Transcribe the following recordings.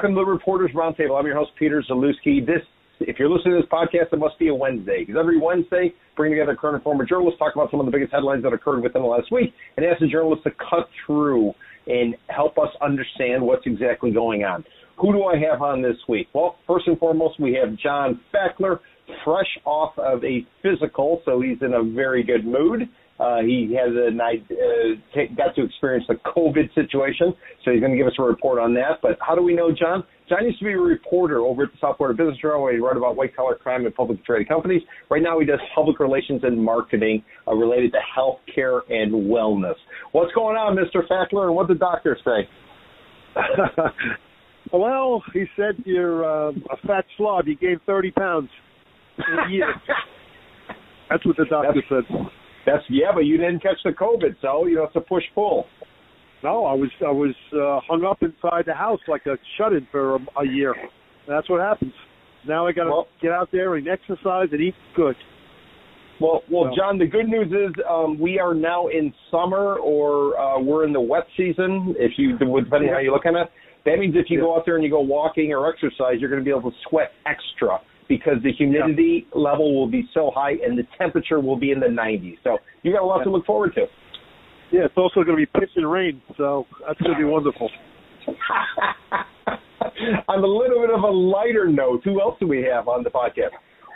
Welcome to the Reporters Roundtable. I'm your host, Peter Zalewski. This, if you're listening to this podcast, it must be a Wednesday because every Wednesday, bring together current and former journalists, talk about some of the biggest headlines that occurred within the last week, and ask the journalists to cut through and help us understand what's exactly going on. Who do I have on this week? Well, first and foremost, we have John Fackler, fresh off of a physical, so he's in a very good mood. Uh, he has a uh, got to experience the COVID situation, so he's going to give us a report on that. But how do we know John? John used to be a reporter over at the South Florida Business Journal where he wrote about white collar crime and public traded companies. Right now, he does public relations and marketing uh, related to healthcare and wellness. What's going on, Mr. Fackler, and what did the doctor say? well, he said you're uh, a fat slob. You gained 30 pounds in a year. That's what the doctor That's, said. That's yeah, but you didn't catch the COVID, so you know it's a push pull. No, I was I was uh, hung up inside the house like a shut-in for a, a year. That's what happens. Now I got to well, get out there and exercise and eat good. Well, well, John. The good news is um, we are now in summer, or uh, we're in the wet season. If you, depending yeah. how you look at it, that means if you yeah. go out there and you go walking or exercise, you're going to be able to sweat extra because the humidity yeah. level will be so high and the temperature will be in the 90s. So you got a lot yeah. to look forward to. Yeah, it's also going to be pitch and rain, so that's going to be wonderful. on a little bit of a lighter note, who else do we have on the podcast?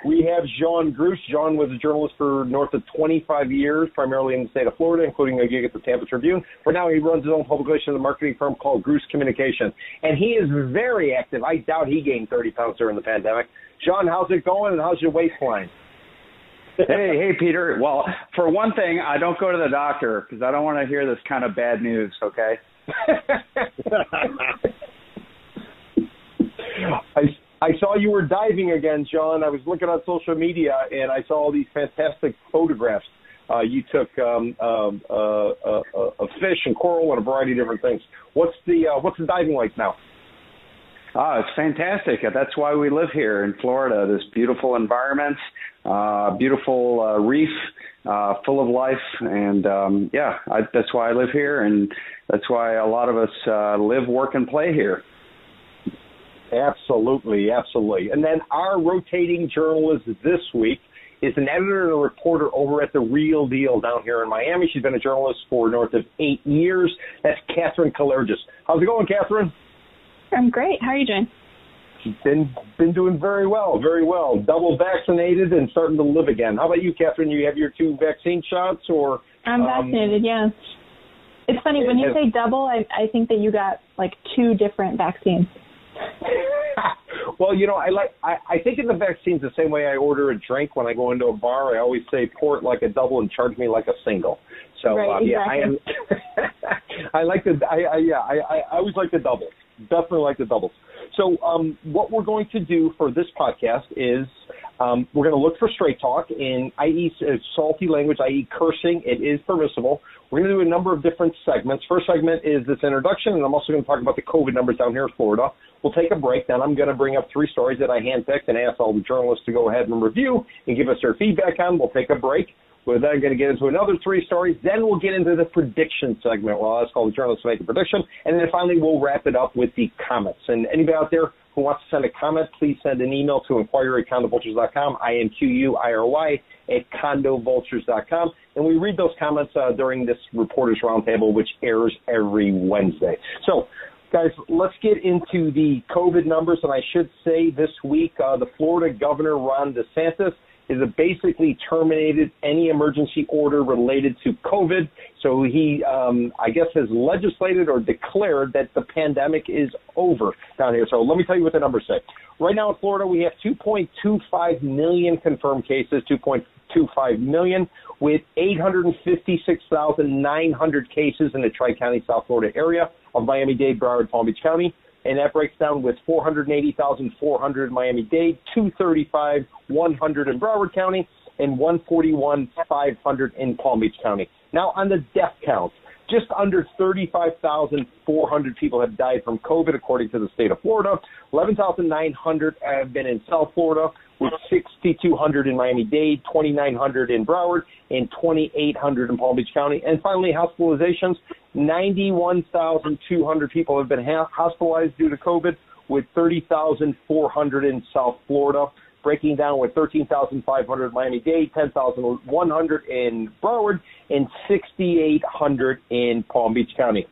We have John Gruss. John was a journalist for north of 25 years, primarily in the state of Florida, including a gig at the Tampa Tribune. For now, he runs his own publication and marketing firm called Gruss Communications. And he is very active. I doubt he gained 30 pounds during the pandemic. John, how's it going and how's your waistline? hey, hey, Peter. Well, for one thing, I don't go to the doctor because I don't want to hear this kind of bad news. Okay. I I saw you were diving again, John. I was looking on social media and I saw all these fantastic photographs. Uh, you took um, um, uh, uh, uh, a fish and coral and a variety of different things. What's the uh, what's the diving like now? Ah, it's fantastic. That's why we live here in Florida. This beautiful environment, uh, beautiful uh, reef, uh, full of life, and um, yeah, I, that's why I live here, and that's why a lot of us uh, live, work, and play here. Absolutely, absolutely. And then our rotating journalist this week is an editor and a reporter over at The Real Deal down here in Miami. She's been a journalist for north of eight years. That's Catherine Kallergis. How's it going, Catherine? I'm great. How are you doing? Been been doing very well, very well. Double vaccinated and starting to live again. How about you, Catherine? You have your two vaccine shots, or I'm um, vaccinated. Yes. It's funny when you say double. I I think that you got like two different vaccines. well, you know, I like I, I think of the vaccines the same way I order a drink when I go into a bar. I always say pour it like a double and charge me like a single. So right, um, yeah, exactly. I am. I like the I, I yeah I, I I always like the double definitely like the doubles. So um, what we're going to do for this podcast is um, we're going to look for straight talk in i.e. Uh, salty language, i.e. cursing. It is permissible. We're going to do a number of different segments. First segment is this introduction, and I'm also going to talk about the COVID numbers down here in Florida. We'll take a break. Then I'm going to bring up three stories that I handpicked and ask all the journalists to go ahead and review and give us their feedback on. We'll take a break. We're then going to get into another three stories. Then we'll get into the prediction segment. Well, that's called the journalist to make a prediction. And then finally, we'll wrap it up with the comments. And anybody out there who wants to send a comment, please send an email to inquiry at condovultures.com, I-N-Q-U-I-R-Y at condovultures.com. And we read those comments uh, during this Reporters Roundtable, which airs every Wednesday. So, guys, let's get into the COVID numbers. And I should say this week, uh, the Florida Governor, Ron DeSantis, is basically terminated any emergency order related to COVID. So he, um, I guess, has legislated or declared that the pandemic is over down here. So let me tell you what the numbers say. Right now in Florida, we have 2.25 million confirmed cases, 2.25 million, with 856,900 cases in the Tri County, South Florida area of Miami Dade, Broward, Palm Beach County and that breaks down with 480,400 in Miami-Dade, 235, 100 in Broward County, and 141, 500 in Palm Beach County. Now on the death count, just under 35,400 people have died from COVID, according to the state of Florida. 11,900 have been in South Florida, with 6,200 in Miami-Dade, 2,900 in Broward, and 2,800 in Palm Beach County. And finally, hospitalizations. 91,200 people have been ha- hospitalized due to COVID, with 30,400 in South Florida, breaking down with 13,500 in Miami-Dade, 10,100 in Broward, and 6,800 in Palm Beach County.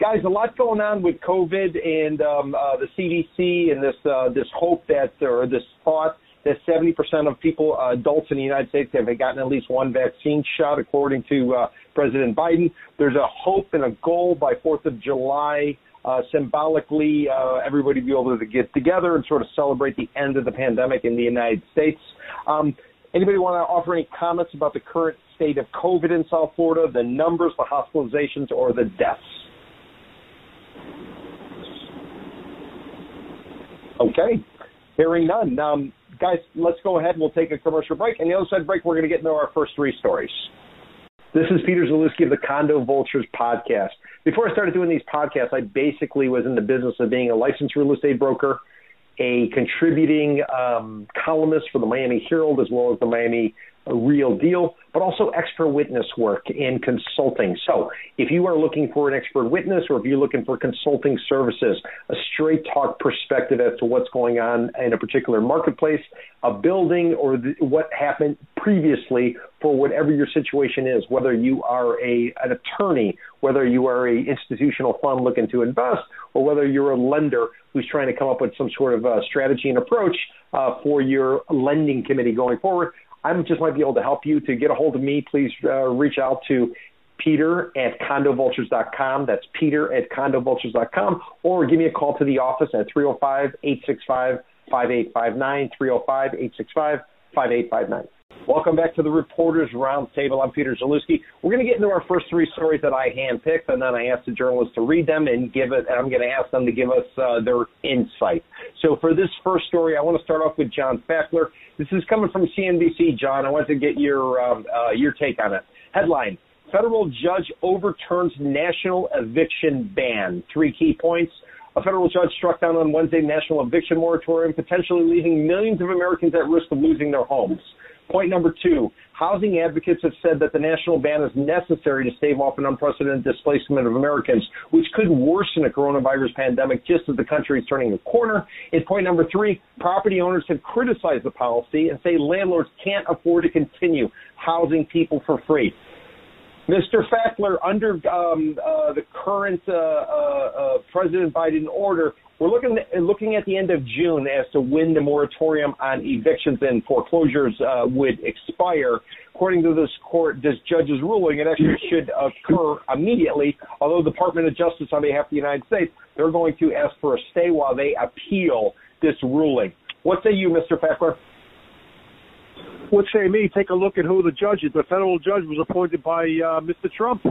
Guys, a lot going on with COVID and um, uh, the CDC and this uh, this hope that or this thought that 70% of people, uh, adults in the United States, have gotten at least one vaccine shot, according to uh, President Biden. There's a hope and a goal by 4th of July, uh, symbolically, uh, everybody be able to get together and sort of celebrate the end of the pandemic in the United States. Um, anybody want to offer any comments about the current state of COVID in South Florida, the numbers, the hospitalizations, or the deaths? Okay. Hearing none. Um, guys, let's go ahead and we'll take a commercial break. And the other side break, we're going to get into our first three stories. This is Peter Zalewski of the Condo Vultures podcast. Before I started doing these podcasts, I basically was in the business of being a licensed real estate broker, a contributing um, columnist for the Miami Herald as well as the Miami A real Deal, but also expert witness work in consulting. So if you are looking for an expert witness or if you're looking for consulting services, a straight talk perspective as to what's going on in a particular marketplace, a building, or the, what happened previously for whatever your situation is, whether you are a an attorney, whether you are a institutional fund looking to invest, or whether you're a lender who's trying to come up with some sort of uh, strategy and approach uh, for your lending committee going forward. I just might be able to help you. To get a hold of me, please uh, reach out to Peter at condovultures.com. That's Peter at condovultures.com. Or give me a call to the office at 305 865 5859. 305 865 5859. Welcome back to the Reporters Roundtable. I'm Peter Zalewski. We're going to get into our first three stories that I handpicked, and then I asked the journalists to read them and give it. And I'm going to ask them to give us uh, their insight. So for this first story, I want to start off with John Fackler. This is coming from CNBC. John, I want to get your um, uh, your take on it. Headline: Federal judge overturns national eviction ban. Three key points. A federal judge struck down on Wednesday national eviction moratorium, potentially leaving millions of Americans at risk of losing their homes. Point number two, housing advocates have said that the national ban is necessary to stave off an unprecedented displacement of Americans, which could worsen the coronavirus pandemic just as the country is turning a corner. And point number three, property owners have criticized the policy and say landlords can't afford to continue housing people for free. Mr. Fackler, under um, uh, the current uh, uh, uh President Biden order, we're looking looking at the end of June as to when the moratorium on evictions and foreclosures uh, would expire. According to this court, this judge's ruling, it actually should occur immediately. Although the Department of Justice, on behalf of the United States, they're going to ask for a stay while they appeal this ruling. What say you, Mr. Fackler? What say me? Take a look at who the judge is. The federal judge was appointed by uh, Mr. Trump,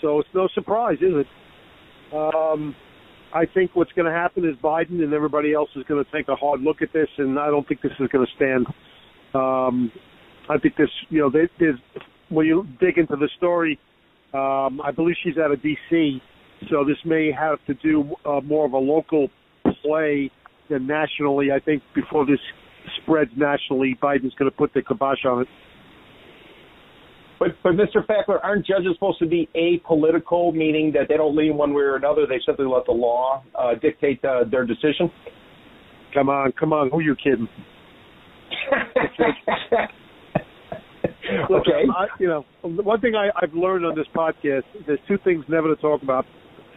so it's no surprise, is it? Um, I think what's going to happen is Biden and everybody else is going to take a hard look at this, and I don't think this is going to stand. Um, I think this, you know, there's when you dig into the story, um, I believe she's out of D.C., so this may have to do uh, more of a local play than nationally. I think before this spreads nationally, Biden's going to put the kibosh on it. But, but Mr. Fackler, aren't judges supposed to be apolitical, meaning that they don't lean one way or another? They simply let the law uh, dictate uh, their decision. Come on, come on, who are you kidding? Look, okay. I, you know, one thing I, I've learned on this podcast: there's two things never to talk about,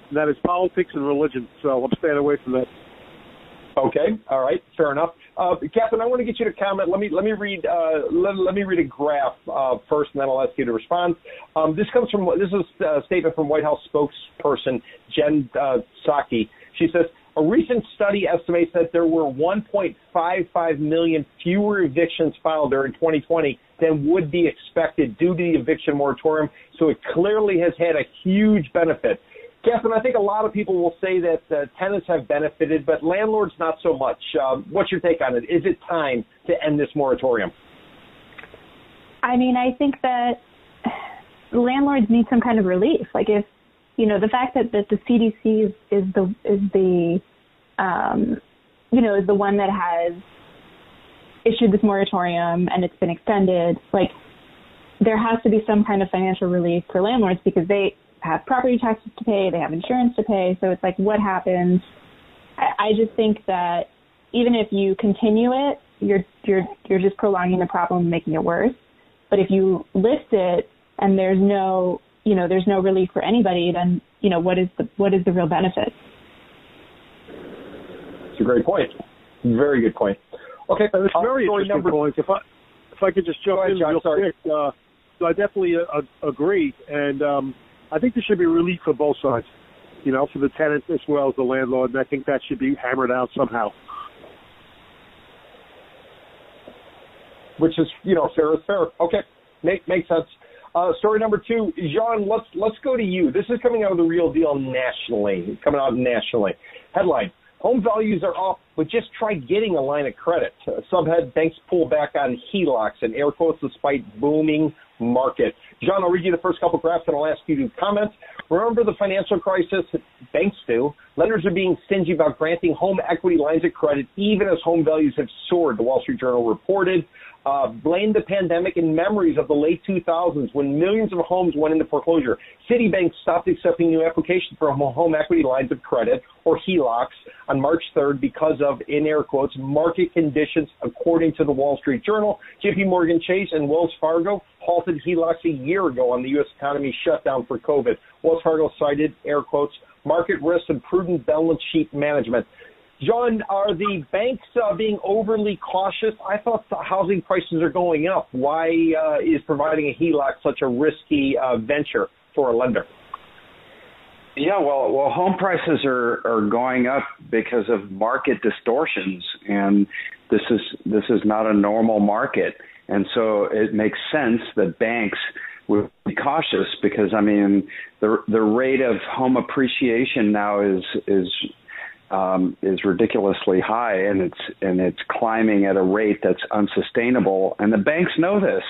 and that is politics and religion. So I'm staying away from that. Okay, all right, fair enough. Uh, Catherine, I want to get you to comment. Let me let me read uh, let, let me read a graph uh, first, and then I'll ask you to respond. Um, this comes from this is a statement from White House spokesperson Jen uh, Psaki. She says a recent study estimates that there were 1.55 million fewer evictions filed during 2020 than would be expected due to the eviction moratorium. So it clearly has had a huge benefit. Catherine, I think a lot of people will say that uh, tenants have benefited, but landlords not so much. Uh, what's your take on it? Is it time to end this moratorium? I mean, I think that landlords need some kind of relief. Like if you know the fact that, that the CDC is, is the is the um, you know is the one that has issued this moratorium and it's been extended. Like there has to be some kind of financial relief for landlords because they have property taxes to pay, they have insurance to pay. So it's like, what happens I, I just think that even if you continue it, you're you're you're just prolonging the problem, and making it worse. But if you lift it and there's no you know there's no relief for anybody, then you know what is the what is the real benefit? It's a great point. Very good point. Okay, and it's uh, very interesting number, point. If I if I could just jump ahead, in John, real sorry. quick, uh, so I definitely uh, agree, and um, I think there should be relief for both sides. You know, for the tenant as well as the landlord, and I think that should be hammered out somehow. which is you know fair is fair. Okay, make makes sense. Uh, story number two, Jean. Let's let's go to you. This is coming out of the Real Deal nationally. Coming out nationally. Headline: Home values are up, but just try getting a line of credit. Uh, subhead: Banks pull back on HELOCs and air quotes despite booming market. John, I'll read you the first couple graphs and I'll ask you to comment. Remember the financial crisis? Banks do. Lenders are being stingy about granting home equity lines of credit even as home values have soared, the Wall Street Journal reported. Uh, blamed the pandemic in memories of the late 2000s when millions of homes went into foreclosure. Citibank stopped accepting new applications for home equity lines of credit, or HELOCs, on March 3rd because of, in air quotes, market conditions, according to the Wall Street Journal. JP Morgan Chase and Wells Fargo halted HELOCs a year ago on the U.S. economy shutdown for COVID. Wells Fargo cited, air quotes, market risk and prudent balance sheet management. John, are the banks uh, being overly cautious? I thought the housing prices are going up. Why uh, is providing a HELOC such a risky uh, venture for a lender? Yeah, well, well, home prices are are going up because of market distortions, and this is this is not a normal market, and so it makes sense that banks would be cautious because I mean the the rate of home appreciation now is is um, is ridiculously high, and it's and it's climbing at a rate that's unsustainable, and the banks know this.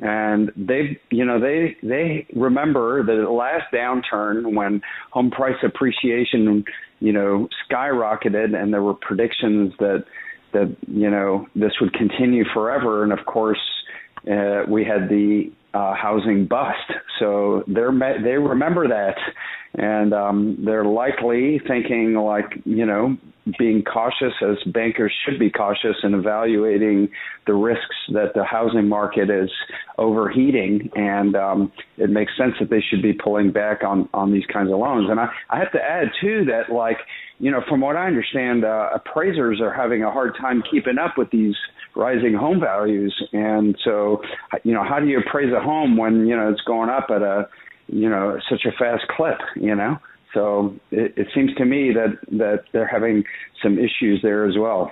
And they you know they they remember the last downturn when home price appreciation you know skyrocketed and there were predictions that that you know this would continue forever and of course uh, we had the uh, housing bust. So they're they remember that. And um they're likely thinking like you know being cautious as bankers should be cautious in evaluating the risks that the housing market is overheating. And um it makes sense that they should be pulling back on on these kinds of loans. And i i have to add too that like you know from what i understand uh, appraisers are having a hard time keeping up with these rising home values and so you know how do you appraise a home when you know it's going up at a you know such a fast clip you know so it, it seems to me that that they're having some issues there as well.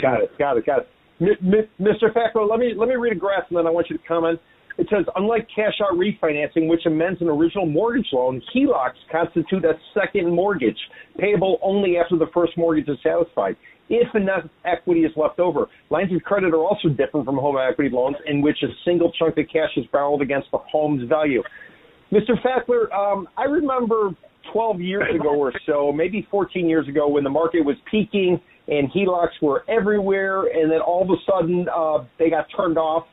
Got it. Got it. Got it. Mr. Fackler, let me let me read a graph and then I want you to comment. It says, unlike cash out refinancing, which amends an original mortgage loan, HELOCs constitute a second mortgage, payable only after the first mortgage is satisfied. If enough equity is left over, lines of credit are also different from home equity loans, in which a single chunk of cash is borrowed against the home's value. Mr. Fackler, um, I remember 12 years ago or so, maybe 14 years ago, when the market was peaking and HELOCs were everywhere, and then all of a sudden uh, they got turned off.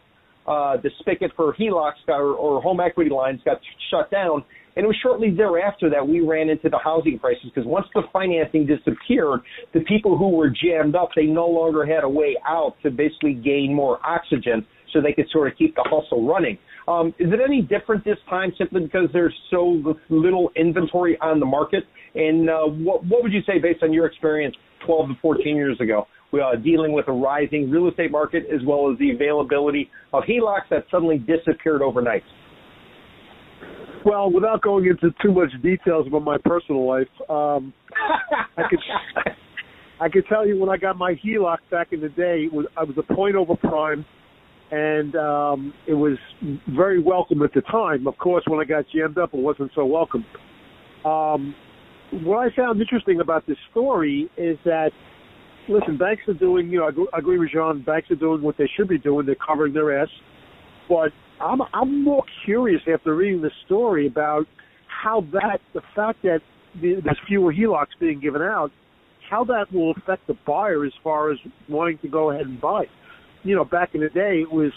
Uh, the spigot for HELOCs got, or, or home equity lines got shut down. And it was shortly thereafter that we ran into the housing crisis because once the financing disappeared, the people who were jammed up, they no longer had a way out to basically gain more oxygen so they could sort of keep the hustle running. Um, is it any different this time simply because there's so little inventory on the market? And uh, what, what would you say, based on your experience 12 to 14 years ago, uh, dealing with a rising real estate market as well as the availability of HELOCs that suddenly disappeared overnight? Well, without going into too much details about my personal life, um, I could I could tell you when I got my HELOC back in the day, it was I was a point over prime and um, it was very welcome at the time. Of course, when I got jammed up, it wasn't so welcome. Um, what I found interesting about this story is that, listen, banks are doing, you know, I agree with John, banks are doing what they should be doing. They're covering their ass. But I'm, I'm more curious after reading the story about how that, the fact that there's fewer HELOCs being given out, how that will affect the buyer as far as wanting to go ahead and buy you know, back in the day, it was,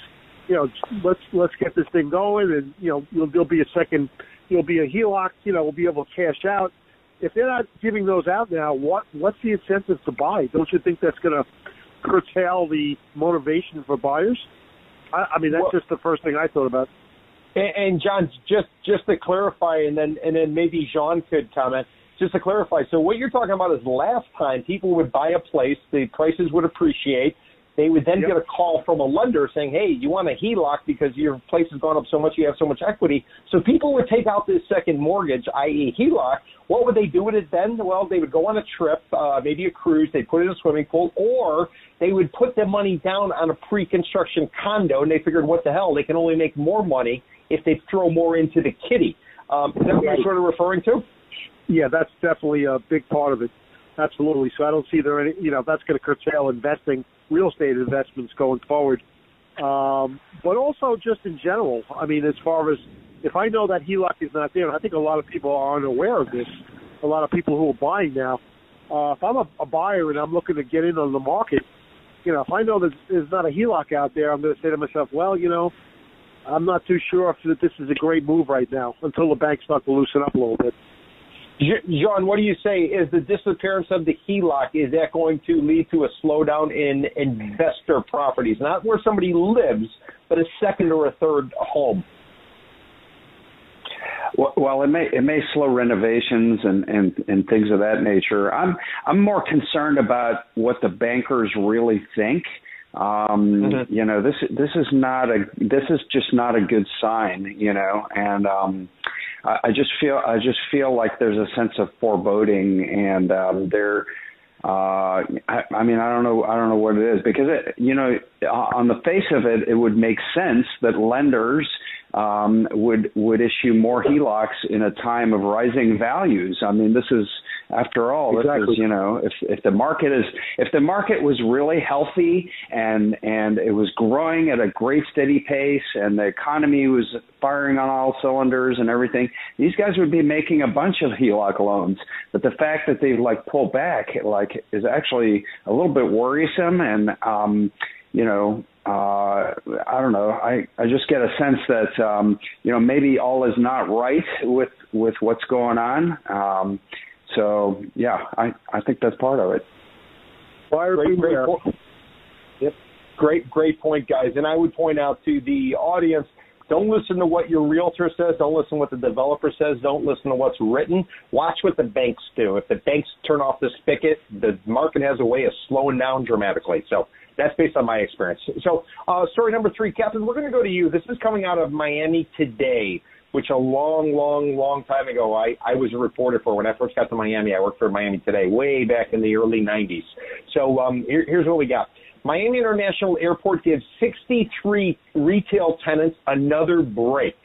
you know, let's let's get this thing going, and you know, there'll be a second, there'll be a HELOC, you know, we'll be able to cash out. If they're not giving those out now, what what's the incentive to buy? Don't you think that's going to curtail the motivation for buyers? I, I mean, that's well, just the first thing I thought about. And, and John, just just to clarify, and then and then maybe Jean could comment. Just to clarify, so what you're talking about is last time people would buy a place, the prices would appreciate, they would then yep. get a call from a lender saying, "Hey, you want a HELOC because your place has gone up so much, you have so much equity." So people would take out this second mortgage, i.e., HELOC. What would they do with it then? Well, they would go on a trip, uh, maybe a cruise. They'd put it in a swimming pool, or they would put the money down on a pre-construction condo, and they figured, "What the hell? They can only make more money if they throw more into the kitty." Um, is that what you're sort of referring to? Yeah, that's definitely a big part of it. Absolutely. So I don't see there any, you know, that's going to curtail investing real estate investments going forward. Um, but also just in general, I mean, as far as if I know that HELOC is not there, and I think a lot of people are unaware of this, a lot of people who are buying now, uh, if I'm a, a buyer and I'm looking to get in on the market, you know, if I know that there's not a HELOC out there, I'm going to say to myself, well, you know, I'm not too sure if this is a great move right now until the banks start to loosen up a little bit. John, what do you say? Is the disappearance of the HELOC is that going to lead to a slowdown in investor properties, not where somebody lives, but a second or a third home? Well, it may it may slow renovations and, and, and things of that nature. I'm I'm more concerned about what the bankers really think. Um, mm-hmm. You know, this this is not a this is just not a good sign. You know, and um, I, I just feel I just feel like there's a sense of foreboding, and um, there. Uh, I, I mean, I don't know. I don't know what it is because it, you know, on the face of it, it would make sense that lenders um, would would issue more HELOCs in a time of rising values. I mean, this is after all, exactly. this is you know, if if the market is if the market was really healthy and and it was growing at a great steady pace and the economy was firing on all cylinders and everything, these guys would be making a bunch of HELOC loans. But the fact that they've like pulled back like is actually a little bit worrisome and um you know, uh, I don't know. I, I just get a sense that um, you know maybe all is not right with with what's going on. Um, so yeah, I I think that's part of it. great, great point. Yep. Great, great point, guys. And I would point out to the audience don't listen to what your realtor says. Don't listen to what the developer says. Don't listen to what's written. Watch what the banks do. If the banks turn off the spigot, the market has a way of slowing down dramatically. So that's based on my experience. So, uh, story number three, Captain, we're going to go to you. This is coming out of Miami today, which a long, long, long time ago I, I was a reporter for. When I first got to Miami, I worked for Miami Today way back in the early 90s. So um, here, here's what we got. Miami International Airport gives 63 retail tenants another break.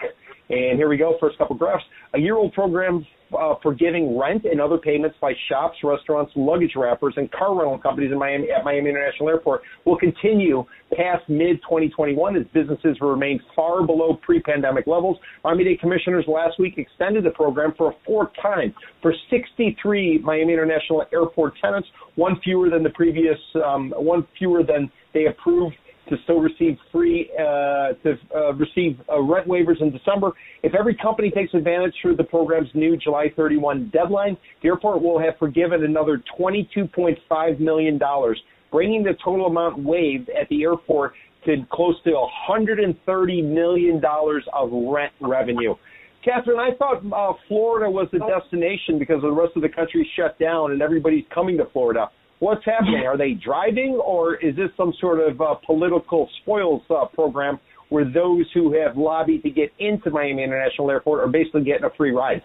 And here we go, first couple graphs. A year old program uh, forgiving rent and other payments by shops, restaurants, luggage wrappers, and car rental companies in Miami at Miami International Airport will continue past mid 2021 as businesses remain far below pre-pandemic levels. Miami-Dade commissioners last week extended the program for a fourth time for 63 Miami International Airport tenants, one fewer than the previous, um, one fewer than they approved to still receive free uh, to uh, receive uh, rent waivers in December. If every company takes advantage through the program's new July 31 deadline, the airport will have forgiven another 22.5 million dollars, bringing the total amount waived at the airport to close to 130 million dollars of rent revenue. Catherine, I thought uh, Florida was the destination because the rest of the country shut down and everybody's coming to Florida what's happening? Are they driving, or is this some sort of uh, political spoils uh, program where those who have lobbied to get into Miami International Airport are basically getting a free ride?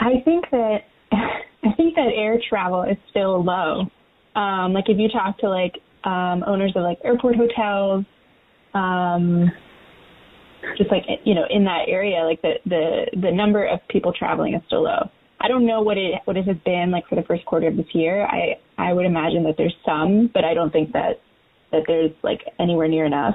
I think that I think that air travel is still low. Um, like if you talk to like um, owners of like airport hotels, um, just like you know in that area, like the the the number of people traveling is still low. I don't know what it what it has been like for the first quarter of this year. I I would imagine that there's some, but I don't think that that there's like anywhere near enough.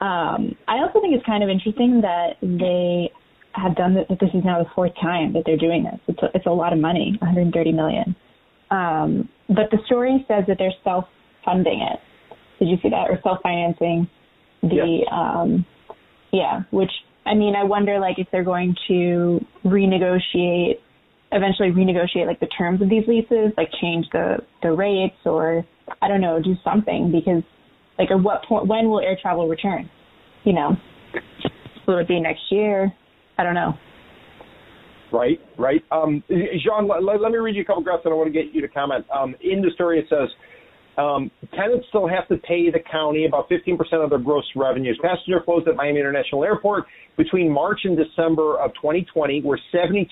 Um, I also think it's kind of interesting that they have done that. This is now the fourth time that they're doing this. It's a, it's a lot of money, 130 million. Um, but the story says that they're self-funding it. Did you see that, or self-financing the? Yes. Um, yeah, which I mean, I wonder like if they're going to renegotiate eventually renegotiate like the terms of these leases, like change the the rates or I don't know, do something because like at what point when will air travel return? You know, will it be next year? I don't know. Right, right. Um, Jean, let, let, me read you a couple graphs and I want to get you to comment. Um, in the story, it says um, tenants still have to pay the county about 15% of their gross revenues. Passenger flows at Miami International Airport between March and December of 2020 were 72%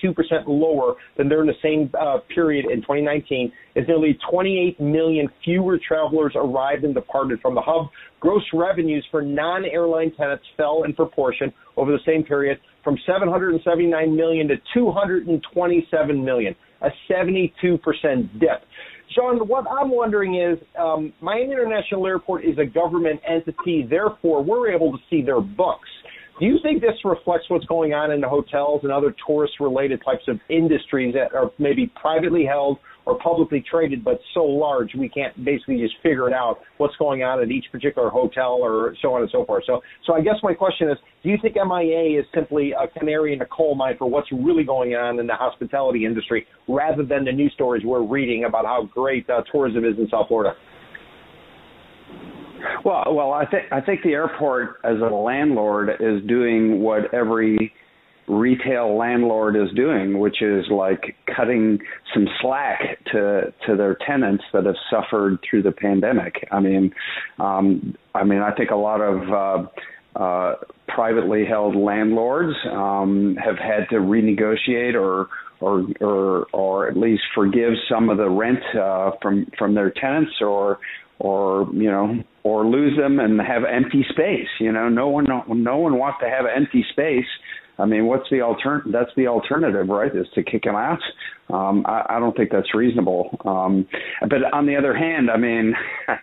lower than during the same uh, period in 2019, as nearly 28 million fewer travelers arrived and departed from the hub. Gross revenues for non-airline tenants fell in proportion over the same period from 779 million to 227 million, a 72% dip. Sean, what I'm wondering is, um, Miami International Airport is a government entity, therefore we're able to see their books. Do you think this reflects what's going on in the hotels and other tourist-related types of industries that are maybe privately held or publicly traded, but so large we can't basically just figure it out what's going on at each particular hotel or so on and so forth. So, so I guess my question is, do you think MIA is simply a canary in a coal mine for what's really going on in the hospitality industry, rather than the news stories we're reading about how great uh, tourism is in South Florida? Well, well, I think I think the airport as a landlord is doing what every retail landlord is doing, which is like cutting some slack to to their tenants that have suffered through the pandemic. I mean, um, I mean, I think a lot of uh, uh, privately held landlords um, have had to renegotiate or or or or at least forgive some of the rent uh, from from their tenants or or you know or lose them and have empty space you know no one no one wants to have empty space I mean, what's the alter That's the alternative, right? Is to kick them out. Um, I, I don't think that's reasonable. Um, but on the other hand, I mean,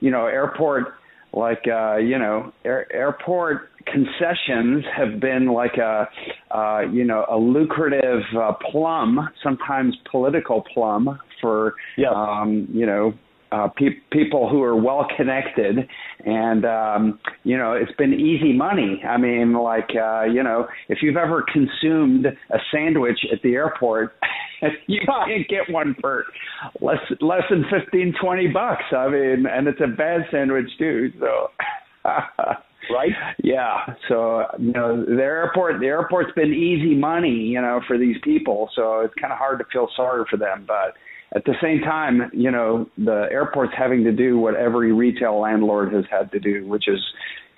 you know, airport like uh, you know, air, airport concessions have been like a uh, you know a lucrative uh, plum, sometimes political plum for yeah. um, you know uh, pe- people who are well connected, and um, you know it's been easy money. I mean, like uh, you know, if you've ever consumed a sandwich at the airport, you can't get one for less less than fifteen twenty bucks. I mean, and it's a bad sandwich too. So. right? Yeah. So you know, the airport the airport's been easy money, you know, for these people. So it's kind of hard to feel sorry for them, but at the same time, you know, the airport's having to do what every retail landlord has had to do, which is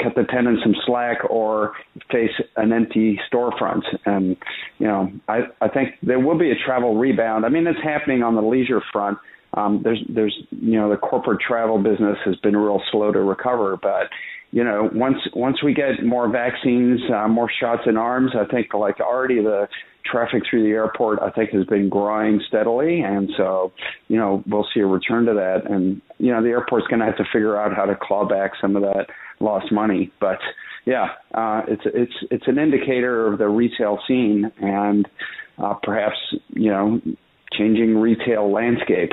cut the tenants some slack or face an empty storefront. And, you know, I, I think there will be a travel rebound. I mean, it's happening on the leisure front. Um, there's, there's, you know, the corporate travel business has been real slow to recover, but, you know, once once we get more vaccines, uh, more shots in arms, I think like already the traffic through the airport, I think, has been growing steadily, and so you know we'll see a return to that. And you know the airport's going to have to figure out how to claw back some of that lost money. But yeah, uh, it's it's it's an indicator of the retail scene and uh, perhaps you know changing retail landscape.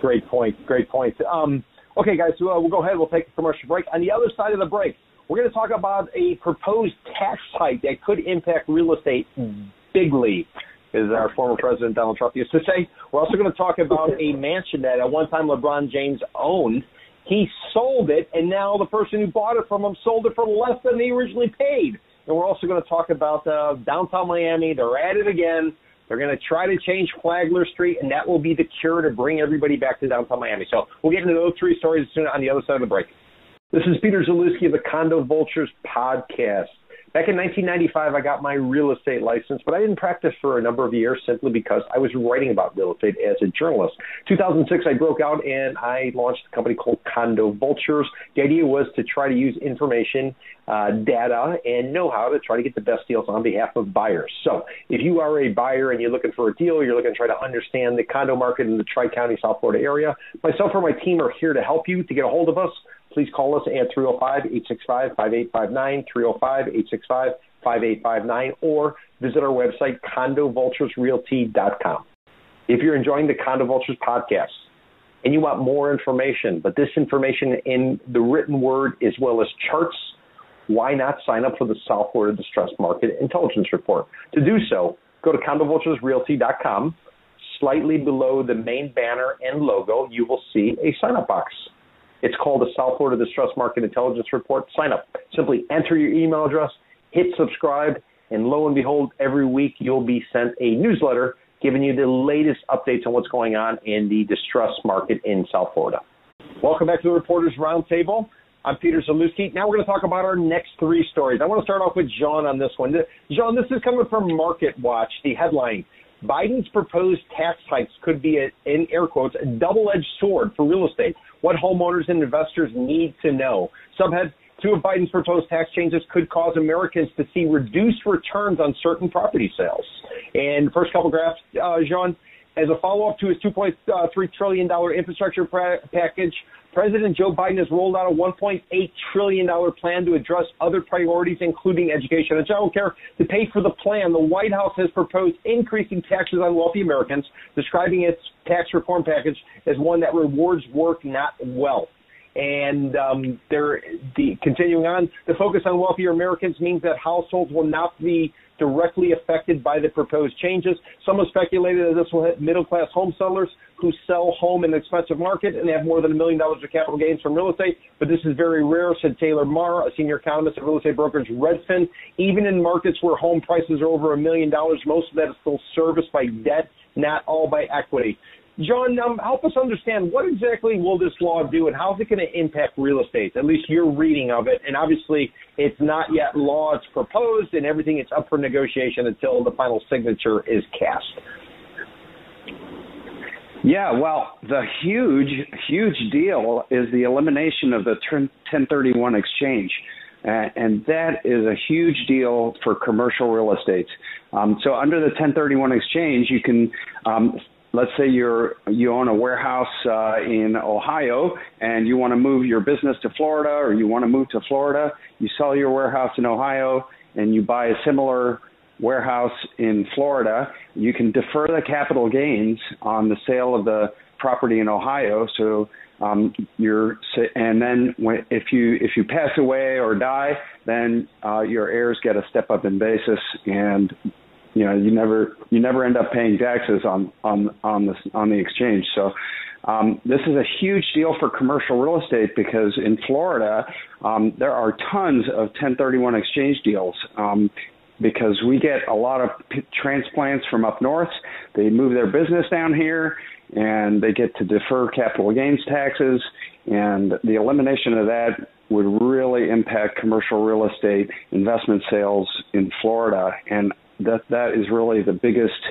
Great point. Great point. Um, okay, guys, so, uh, we'll go ahead. We'll take a commercial break. On the other side of the break, we're going to talk about a proposed tax hike that could impact real estate bigly, as our former president Donald Trump used to say. We're also going to talk about a mansion that at one time LeBron James owned. He sold it, and now the person who bought it from him sold it for less than he originally paid. And we're also going to talk about uh, downtown Miami. They're at it again. They're going to try to change Flagler Street, and that will be the cure to bring everybody back to downtown Miami. So we'll get into those three stories soon on the other side of the break. This is Peter Zalewski of the Condo Vultures podcast. Back in 1995, I got my real estate license, but I didn't practice for a number of years simply because I was writing about real estate as a journalist. 2006, I broke out and I launched a company called Condo Vultures. The idea was to try to use information, uh, data, and know-how to try to get the best deals on behalf of buyers. So if you are a buyer and you're looking for a deal, you're looking to try to understand the condo market in the Tri-County, South Florida area, myself or my team are here to help you. To get a hold of us, please call us at 305-865-5859, 305-865-5859, or visit our website, condovulturesrealty.com. If you're enjoying the Condo Vultures podcast and you want more information, but this information in the written word as well as charts, why not sign up for the South Florida Distressed Market Intelligence Report? To do so, go to CondoVulturesRealty.com. Slightly below the main banner and logo, you will see a sign up box. It's called the South Florida Distress Market Intelligence Report. Sign up. Simply enter your email address, hit subscribe, and lo and behold, every week you'll be sent a newsletter giving you the latest updates on what's going on in the distress market in South Florida. Welcome back to the Reporters Roundtable. I'm Peter Zalewski. Now we're going to talk about our next three stories. I want to start off with John on this one. John, this is coming from Market Watch. The headline Biden's proposed tax hikes could be, a, in air quotes, a double edged sword for real estate. What homeowners and investors need to know. Subhead Two of Biden's proposed tax changes could cause Americans to see reduced returns on certain property sales. And first couple graphs, uh, Jean, as a follow-up to his $2.3 trillion infrastructure pra- package, President Joe Biden has rolled out a $1.8 trillion plan to address other priorities, including education and child care. To pay for the plan, the White House has proposed increasing taxes on wealthy Americans, describing its tax reform package as one that rewards work, not wealth. And um, there, the, continuing on, the focus on wealthier Americans means that households will not be directly affected by the proposed changes. Some have speculated that this will hit middle class home sellers who sell home in an expensive market and have more than a million dollars of capital gains from real estate, but this is very rare, said Taylor Marr, a senior economist at real estate brokerage Redfin. Even in markets where home prices are over a million dollars, most of that is still serviced by debt, not all by equity. John, um, help us understand what exactly will this law do and how is it going to impact real estate? At least your reading of it. And obviously, it's not yet law, it's proposed, and everything is up for negotiation until the final signature is cast. Yeah, well, the huge, huge deal is the elimination of the 1031 exchange. Uh, and that is a huge deal for commercial real estate. Um, so under the 1031 exchange, you can um, let's say you're you own a warehouse uh, in Ohio and you want to move your business to Florida or you want to move to Florida, you sell your warehouse in Ohio and you buy a similar warehouse in Florida, you can defer the capital gains on the sale of the property in Ohio. So um, you're and then when, if you if you pass away or die, then uh, your heirs get a step up in basis and you know you never you never end up paying taxes on on on the on the exchange so um, this is a huge deal for commercial real estate because in Florida um, there are tons of 1031 exchange deals um, because we get a lot of p- transplants from up north. They move their business down here and they get to defer capital gains taxes. And the elimination of that would really impact commercial real estate investment sales in Florida. And that that is really the biggest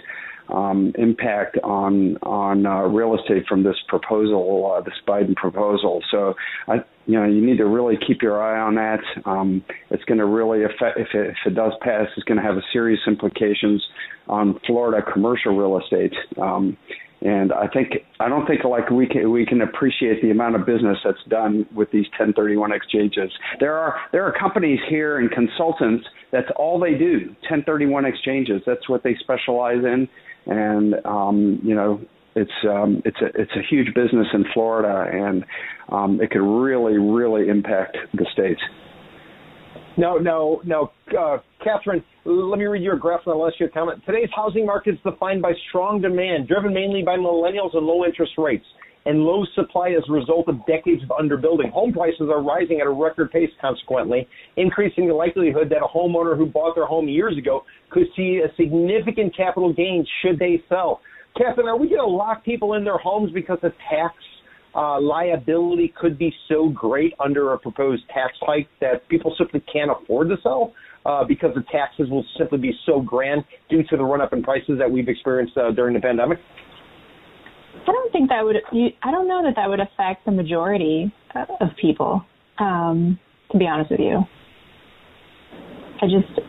um, impact on on uh, real estate from this proposal, uh, this Biden proposal. So, I, you know, you need to really keep your eye on that. Um, it's going to really affect if it, if it does pass. It's going to have a serious implications on Florida commercial real estate. Um, and I think I don't think like we can we can appreciate the amount of business that's done with these 1031 exchanges. There are there are companies here and consultants that's all they do 1031 exchanges. That's what they specialize in, and um, you know it's um, it's a it's a huge business in Florida, and um, it could really really impact the states. No, no, no. Uh, Catherine, let me read your graph and I'll ask you a comment. Today's housing market is defined by strong demand, driven mainly by millennials and low interest rates, and low supply as a result of decades of underbuilding. Home prices are rising at a record pace, consequently, increasing the likelihood that a homeowner who bought their home years ago could see a significant capital gain should they sell. Catherine, are we going to lock people in their homes because of tax uh, liability could be so great under a proposed tax hike that people simply can't afford to sell uh, because the taxes will simply be so grand due to the run up in prices that we've experienced uh, during the pandemic? I don't think that would. I don't know that that would affect the majority uh, of people. Um, to be honest with you, I just,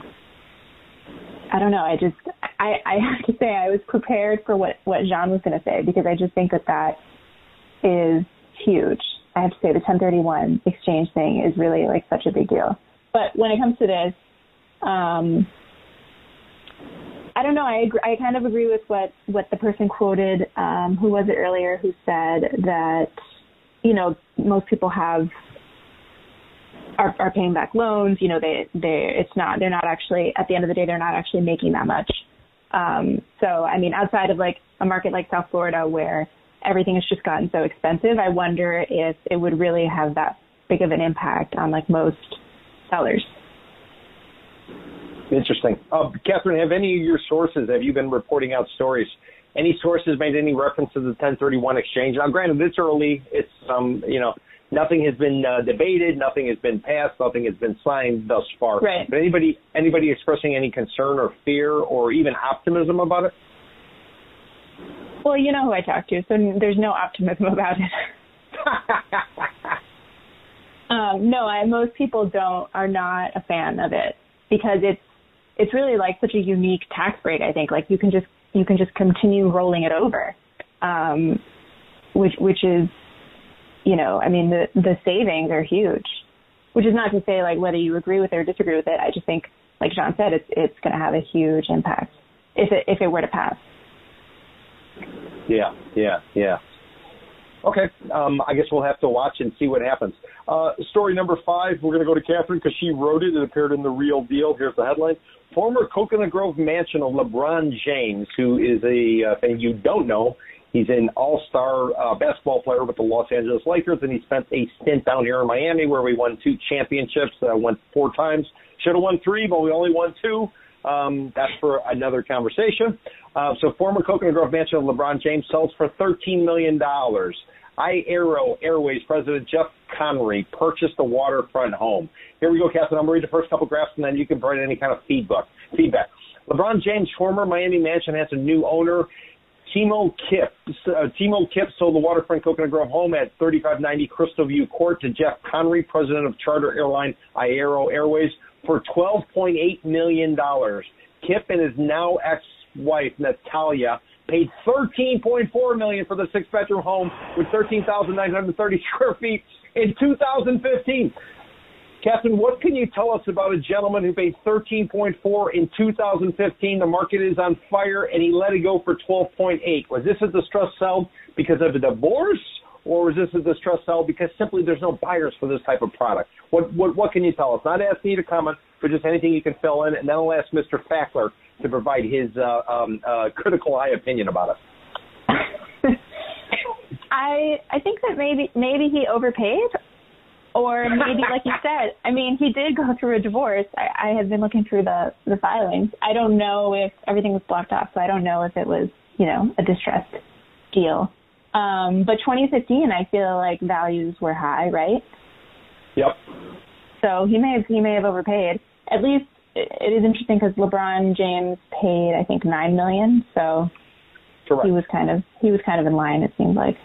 I don't know. I just, I, I have to say, I was prepared for what what Jean was going to say because I just think that that is huge. I have to say the 1031 exchange thing is really like such a big deal. But when it comes to this, um, I don't know. I agree, I kind of agree with what what the person quoted. Um, who was it earlier? Who said that you know most people have are, are paying back loans. You know they they it's not they're not actually at the end of the day they're not actually making that much Um, so, I mean, outside of like a market like South Florida where everything has just gotten so expensive, I wonder if it would really have that big of an impact on like most sellers. Interesting. Uh, Catherine, have any of your sources, have you been reporting out stories? Any sources made any reference to the 1031 exchange? Now, granted, it's early. It's, um, you know, nothing has been uh, debated, nothing has been passed, nothing has been signed thus far. Right. But anybody, anybody expressing any concern or fear or even optimism about it? Well, you know who I talked to, so there's no optimism about it. um, no, I, most people don't are not a fan of it because it's it's really like such a unique tax break. I think like you can just you can just continue rolling it over, um, which which is you know I mean the the savings are huge, which is not to say like whether you agree with it or disagree with it. I just think like John said, it's it's going to have a huge impact if it if it were to pass. Yeah, yeah, yeah. Okay, um, I guess we'll have to watch and see what happens. Uh, story number five, we're going to go to Catherine because she wrote it. It appeared in the Real Deal. Here's the headline: Former Coconut Grove mansion of LeBron James, who is a uh, thing you don't know. He's an all-star uh, basketball player with the Los Angeles Lakers, and he spent a stint down here in Miami where we won two championships. Uh, went four times. Should have won three, but we only won two. Um, that's for another conversation. Uh, so former Coconut Grove mansion of LeBron James sells for $13 million. iAero Airways President Jeff Connery purchased the waterfront home. Here we go, Catherine. I'm going to read the first couple graphs, and then you can provide any kind of feedback. Feedback. LeBron James' former Miami mansion has a new owner. Timo Kipp. Uh, Timo Kipp sold the waterfront Coconut Grove home at 3590 Crystal View Court to Jeff Connery, president of charter airline iAero Airways, for $12.8 million. Kipp and his now ex-wife, Natalia, paid 13.4 million for the six-bedroom home with 13,930 square feet in 2015. Catherine, what can you tell us about a gentleman who paid 13.4 in 2015? The market is on fire, and he let it go for 12.8. Was this a distressed sell because of a divorce, or was this a distressed sell because simply there's no buyers for this type of product? What what what can you tell us? Not asking you to comment, but just anything you can fill in, and then I'll ask Mr. Fackler to provide his uh, um, uh, critical eye opinion about it. I I think that maybe maybe he overpaid, or maybe like you said. I mean, he did go through a divorce. I, I have been looking through the the filings. I don't know if everything was blocked off, so I don't know if it was you know a distressed deal. Um, but 2015, I feel like values were high, right? Yep. So he may have he may have overpaid. At least it, is interesting because LeBron James paid I think nine million. So Correct. he was kind of he was kind of in line. It seems like.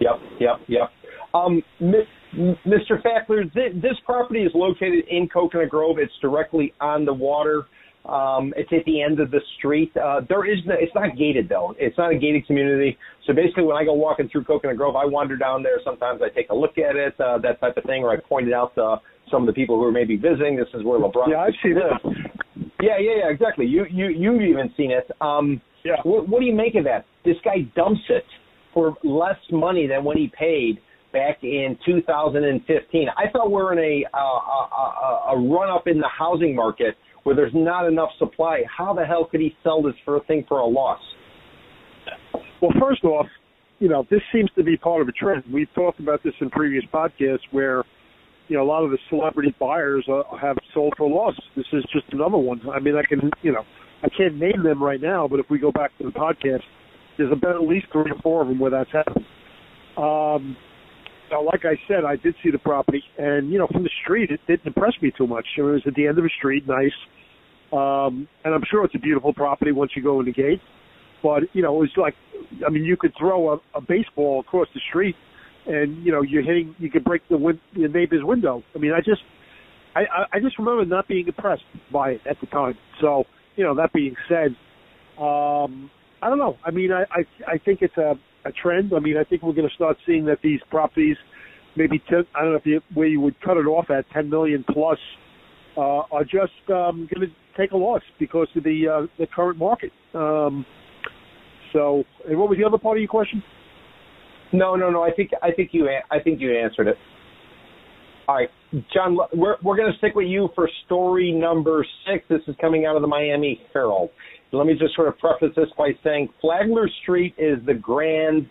Yep, yep, yep. Um, Mr. Fackler, this property is located in Coconut Grove. It's directly on the water. Um, it's at the end of the street. Uh, there is no, it's not gated though. It's not a gated community. So basically, when I go walking through Coconut Grove, I wander down there. Sometimes I take a look at it, uh, that type of thing, or I pointed out to some of the people who are maybe visiting. This is where LeBron. Yeah, I've seen it. Yeah, yeah, yeah, exactly. You you you've even seen it. Um, yeah. What, what do you make of that? This guy dumps it for less money than what he paid back in 2015. I thought we're in a uh, a, a, a run up in the housing market where there's not enough supply. How the hell could he sell this for a thing for a loss? Well, first off, you know this seems to be part of a trend. We've talked about this in previous podcasts where you know a lot of the celebrity buyers uh, have sold for loss. This is just another one. I mean, I can you know I can't name them right now, but if we go back to the podcast, there's about at least three or four of them where that's happened. Um, now, like I said, I did see the property, and you know, from the street, it didn't impress me too much. It was at the end of the street, nice, um, and I'm sure it's a beautiful property once you go in the gate. But you know, it was like, I mean, you could throw a, a baseball across the street, and you know, you're hitting, you could break the win- your neighbor's window. I mean, I just, I, I just remember not being impressed by it at the time. So, you know, that being said, um, I don't know. I mean, I, I, I think it's a a trend. I mean, I think we're going to start seeing that these properties, maybe ten, I don't know if you, where you would cut it off at 10 million plus, uh, are just um, going to take a loss because of the uh, the current market. Um, so, and what was the other part of your question? No, no, no. I think I think you I think you answered it. All right, John. We're we're going to stick with you for story number six. This is coming out of the Miami Herald. Let me just sort of preface this by saying Flagler Street is the grand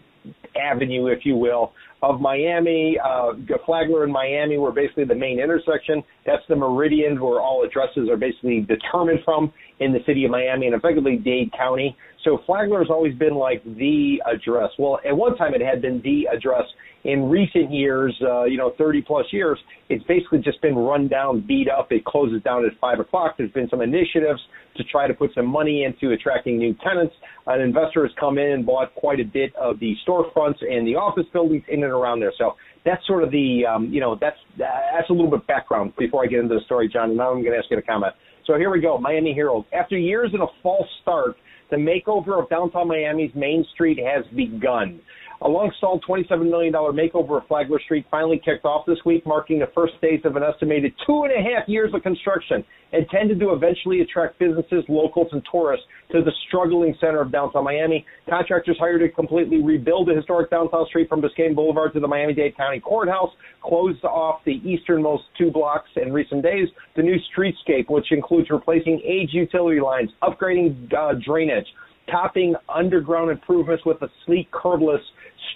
avenue, if you will, of Miami. Uh, Flagler and Miami were basically the main intersection. That's the meridian where all addresses are basically determined from in the city of Miami and effectively Dade County. So Flagler has always been like the address. Well, at one time it had been the address. In recent years, uh, you know, 30 plus years, it's basically just been run down, beat up. It closes down at five o'clock. There's been some initiatives to try to put some money into attracting new tenants. An investor has come in and bought quite a bit of the storefronts and the office buildings in and around there. So that's sort of the, um, you know, that's that's a little bit background before I get into the story, John. And now I'm going to ask you to comment. So here we go, Miami Herald. After years in a false start the makeover of downtown Miami's Main Street has begun. A long-stalled $27 million makeover of Flagler Street finally kicked off this week, marking the first stage of an estimated two and a half years of construction intended to eventually attract businesses, locals, and tourists to the struggling center of downtown Miami. Contractors hired to completely rebuild the historic downtown street from Biscayne Boulevard to the Miami-Dade County Courthouse, closed off the easternmost two blocks in recent days. The new streetscape, which includes replacing aged utility lines, upgrading uh, drainage, topping underground improvements with a sleek, curbless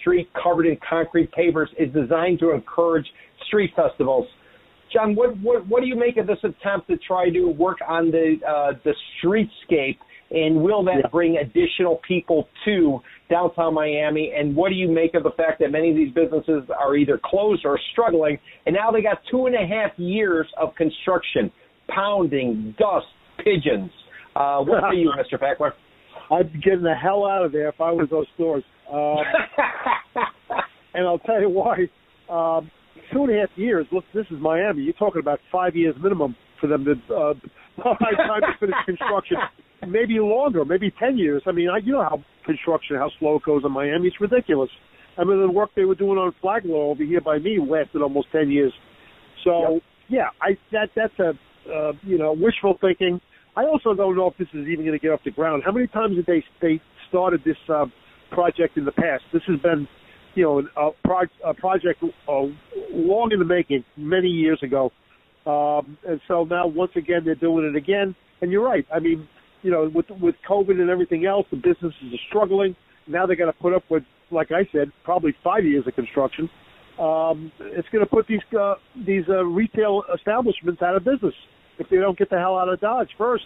street covered in concrete pavers is designed to encourage street festivals. John, what, what, what do you make of this attempt to try to work on the uh, the streetscape, and will that yeah. bring additional people to downtown Miami? And what do you make of the fact that many of these businesses are either closed or struggling, and now they got two and a half years of construction, pounding, dust, pigeons. Uh, what say you, Mr. Fackler? I'd be getting the hell out of there if I was those stores. Um, and I'll tell you why. Um, two and a half years. Look, this is Miami. You're talking about five years minimum for them to uh, by time to finish construction. Maybe longer, maybe ten years. I mean, I, you know how construction, how slow it goes in Miami. It's ridiculous. I mean, the work they were doing on Flagler over here by me lasted almost ten years. So yep. yeah, I that that's a uh, you know wishful thinking. I also don't know if this is even going to get off the ground. How many times did they they started this uh, project in the past? This has been, you know, a, pro- a project uh, long in the making, many years ago, um, and so now once again they're doing it again. And you're right. I mean, you know, with with COVID and everything else, the businesses are struggling. Now they got to put up with, like I said, probably five years of construction. Um, it's going to put these uh, these uh, retail establishments out of business if they don't get the hell out of Dodge first.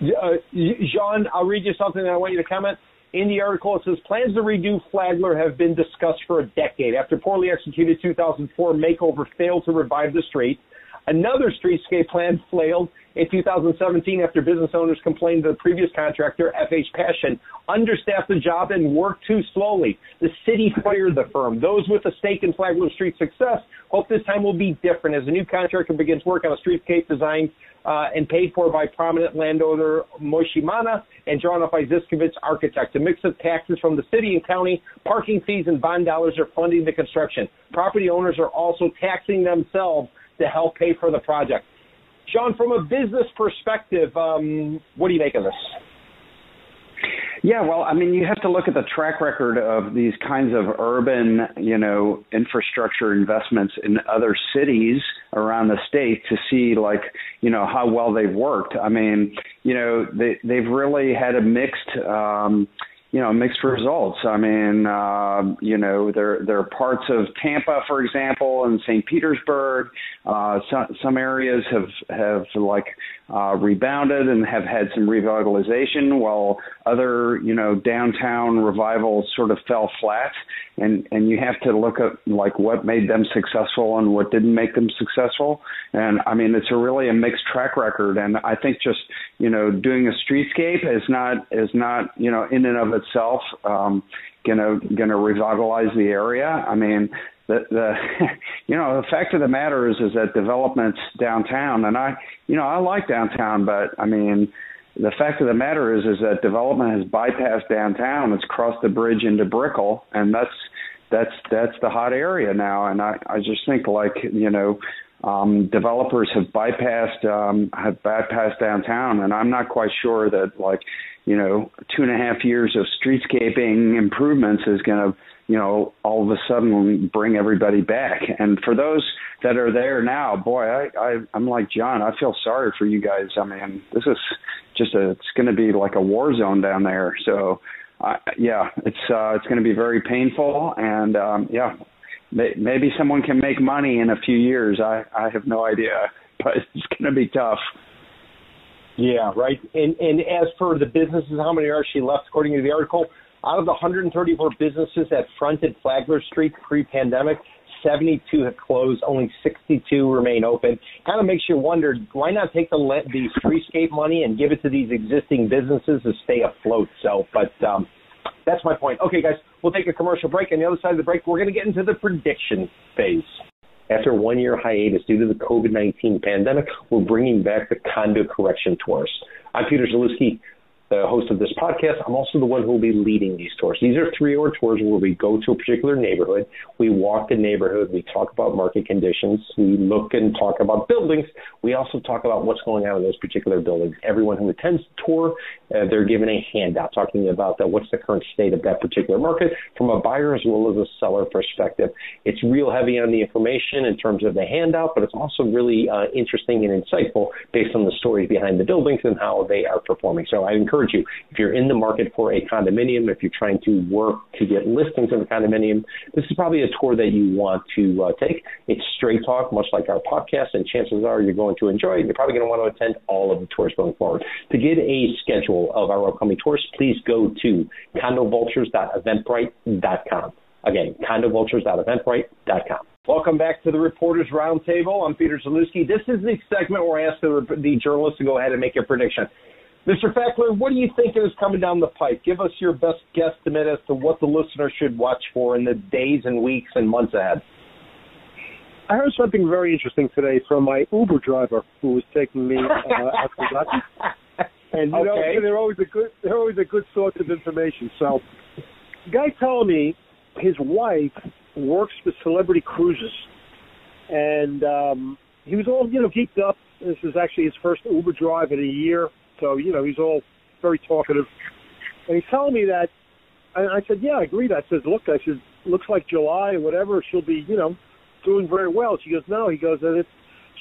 Uh, Jean, I'll read you something that I want you to comment. In the article, it says plans to redo Flagler have been discussed for a decade. After poorly executed 2004 makeover failed to revive the street, another streetscape plan failed in 2017 after business owners complained that the previous contractor, FH Paschen, understaffed the job and worked too slowly. The city fired the firm. Those with a stake in Flagler Street success hope this time will be different as the new contractor begins work on a streetscape designed uh, and paid for by prominent landowner Moishe Mana and drawn up by Zyscovich Architects. A mix of taxes from the city and county, parking fees, and bond dollars are funding the construction. Property owners are also taxing themselves to help pay for the project. Sean, from a business perspective, um, what do you make of this? Yeah, well, I mean, you have to look at the track record of these kinds of urban, you know, infrastructure investments in other cities around the state to see, like, you know, how well they've worked. I mean, you know, they they've really had a mixed. Um, you know mixed results. I mean, uh, you know, there there are parts of Tampa, for example, and St. Petersburg. Uh, some some areas have have like uh, rebounded and have had some revitalization, while other, you know, downtown revivals sort of fell flat. And and you have to look at like what made them successful and what didn't make them successful. And I mean, it's a really a mixed track record. And I think just you know doing a streetscape is not is not you know in and of itself um, gonna gonna revitalize the area. I mean, the the you know the fact of the matter is is that developments downtown and I you know I like downtown but I mean the fact of the matter is is that development has bypassed downtown. It's crossed the bridge into Brickell and that's that's that's the hot area now. And I I just think like you know um, developers have bypassed um, have bypassed downtown, and I'm not quite sure that like you know two and a half years of streetscaping improvements is going to you know, all of a sudden bring everybody back. And for those that are there now, boy, I, I I'm like John. I feel sorry for you guys. I mean, this is just a it's going to be like a war zone down there. So, uh, yeah, it's uh, it's going to be very painful. And um, yeah, may, maybe someone can make money in a few years. I I have no idea, but it's going to be tough. Yeah, right. And and as for the businesses, how many are actually left according to the article? Out of the 134 businesses that fronted Flagler Street pre-pandemic, 72 have closed. Only 62 remain open. Kind of makes you wonder why not take the the streetscape money and give it to these existing businesses to stay afloat. So, but um, that's my point. Okay, guys, we'll take a commercial break. On the other side of the break, we're going to get into the prediction phase. After one year hiatus due to the COVID 19 pandemic, we're bringing back the condo correction tours. I'm Peter Zalewski the host of this podcast, I'm also the one who will be leading these tours. These are three hour tours where we go to a particular neighborhood, we walk the neighborhood, we talk about market conditions, we look and talk about buildings. We also talk about what's going on in those particular buildings. Everyone who attends the tour, uh, they're given a handout talking about the, what's the current state of that particular market from a buyer as well as a seller perspective. It's real heavy on the information in terms of the handout, but it's also really uh, interesting and insightful based on the stories behind the buildings and how they are performing. So I encourage encourage you, if you're in the market for a condominium, if you're trying to work to get listings in a condominium, this is probably a tour that you want to uh, take. It's straight talk, much like our podcast, and chances are you're going to enjoy it. You're probably going to want to attend all of the tours going forward. To get a schedule of our upcoming tours, please go to condovultures.eventbrite.com. Again, condovultures.eventbrite.com. Welcome back to the Reporters Roundtable. I'm Peter Zalewski. This is the segment where I ask the, the journalists to go ahead and make a prediction. Mr. Fackler, what do you think is coming down the pike? Give us your best guesstimate as to what the listener should watch for in the days and weeks and months ahead. I heard something very interesting today from my Uber driver who was taking me uh, out to And you okay. know, they're always a good they're always a good source of information. So, the guy telling me his wife works for Celebrity Cruises, and um, he was all you know geeked up. This is actually his first Uber drive in a year so, you know, he's all very talkative. And he's telling me that, and I said, yeah, I agree. I said, look, I said, looks like July or whatever, she'll be, you know, doing very well. She goes, no. He goes, it's,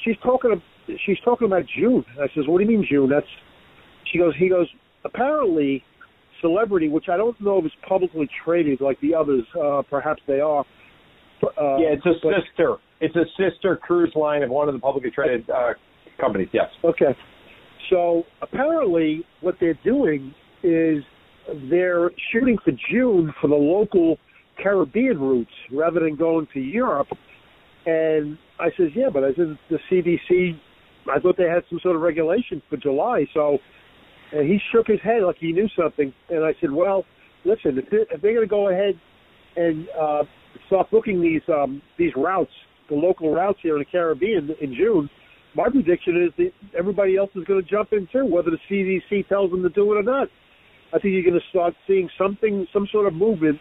she's talking, she's talking about June. I says, what do you mean June? That's, she goes, he goes, apparently celebrity, which I don't know if it's publicly traded like the others, uh, perhaps they are. Uh, yeah, it's a but, sister. It's a sister cruise line of one of the publicly traded uh, companies. Yes. Okay. So apparently, what they're doing is they're shooting for June for the local Caribbean routes rather than going to Europe. And I says, yeah, but I said the CDC. I thought they had some sort of regulation for July. So, and he shook his head like he knew something. And I said, well, listen, if they're, if they're going to go ahead and uh, start booking these um, these routes, the local routes here in the Caribbean in June, my prediction is that everybody else is going to jump in too, whether the CDC tells them to do it or not. I think you're going to start seeing something, some sort of movement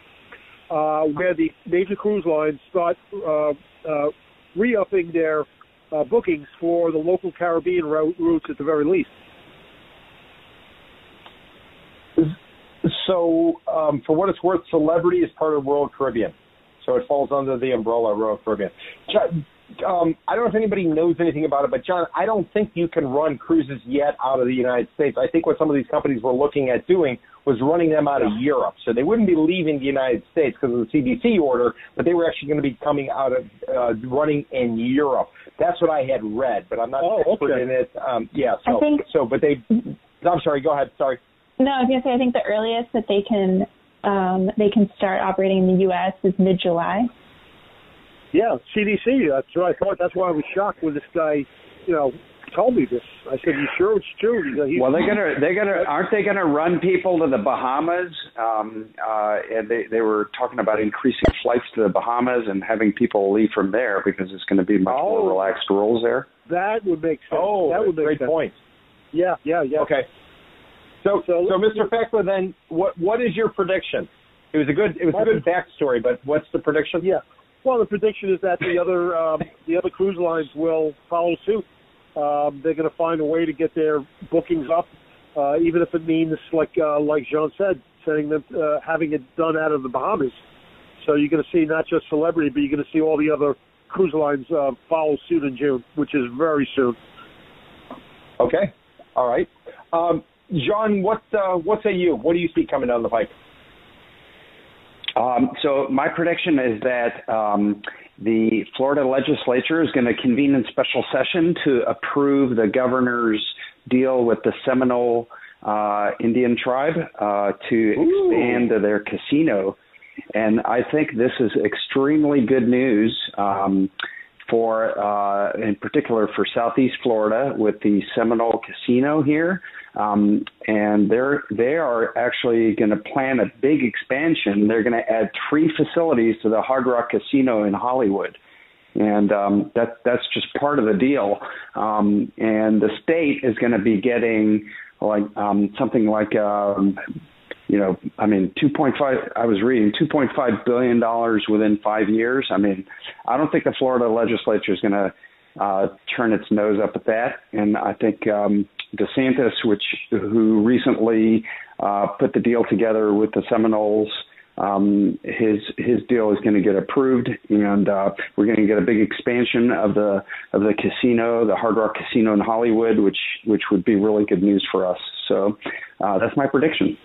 uh, where the major cruise lines start uh, uh, re-upping their uh, bookings for the local Caribbean routes at the very least. So, um, for what it's worth, Celebrity is part of Royal Caribbean, so it falls under the umbrella of Royal Caribbean um, I don't know if anybody knows anything about it, but John, I don't think you can run cruises yet out of the United States. I think what some of these companies were looking at doing was running them out of Europe. So they wouldn't be leaving the United States because of the CDC order, but they were actually going to be coming out of uh, running in Europe. That's what I had read, but I'm not oh, expert okay. in it. Um, yeah, so I think, so, but they. I'm sorry. Go ahead. Sorry. No, I was going to say I think the earliest that they can um, they can start operating in the U.S. is mid July. Yeah, CDC. That's what I thought. That's why I was shocked when this guy, you know, told me this. I said, "You sure it's true?" He's, well, they're gonna, they're gonna, aren't they gonna run people to the Bahamas? Um, uh, and they they were talking about increasing flights to the Bahamas and having people leave from there because it's going to be much oh, more relaxed rules there. That would make sense. Oh, that would make great sense. point. Yeah, yeah, yeah. Okay. So, so, so Mr. Fackler, then, what what is your prediction? It was a good it was a good backstory, but what's the prediction? Yeah. Well, the prediction is that the other um, the other cruise lines will follow suit. Um, they're going to find a way to get their bookings up, uh, even if it means, like uh, like Jean said, sending them uh, having it done out of the Bahamas. So you're going to see not just celebrity, but you're going to see all the other cruise lines uh, follow suit in June, which is very soon. Okay. All right. Um, John, what uh, what say you? What do you see coming down the pike? Um, so my prediction is that um, the Florida legislature is going to convene in special session to approve the governor's deal with the Seminole uh, Indian tribe uh, to Ooh. expand their casino. And I think this is extremely good news um, for, uh, in particular, for Southeast Florida with the Seminole Casino here. Um, and they're they are actually going to plan a big expansion. They're going to add three facilities to the Hard Rock Casino in Hollywood, and um, that that's just part of the deal. Um, and the state is going to be getting like um, something like um, you know, I mean, 2.5. I was reading 2.5 billion dollars within five years. I mean, I don't think the Florida legislature is going to uh, turn its nose up at that, and I think um, DeSantis, which who recently uh, put the deal together with the Seminoles. Um, his his deal is going to get approved, and uh, we're going to get a big expansion of the of the casino, the Hard Rock Casino in Hollywood, which which would be really good news for us. So uh, that's my prediction.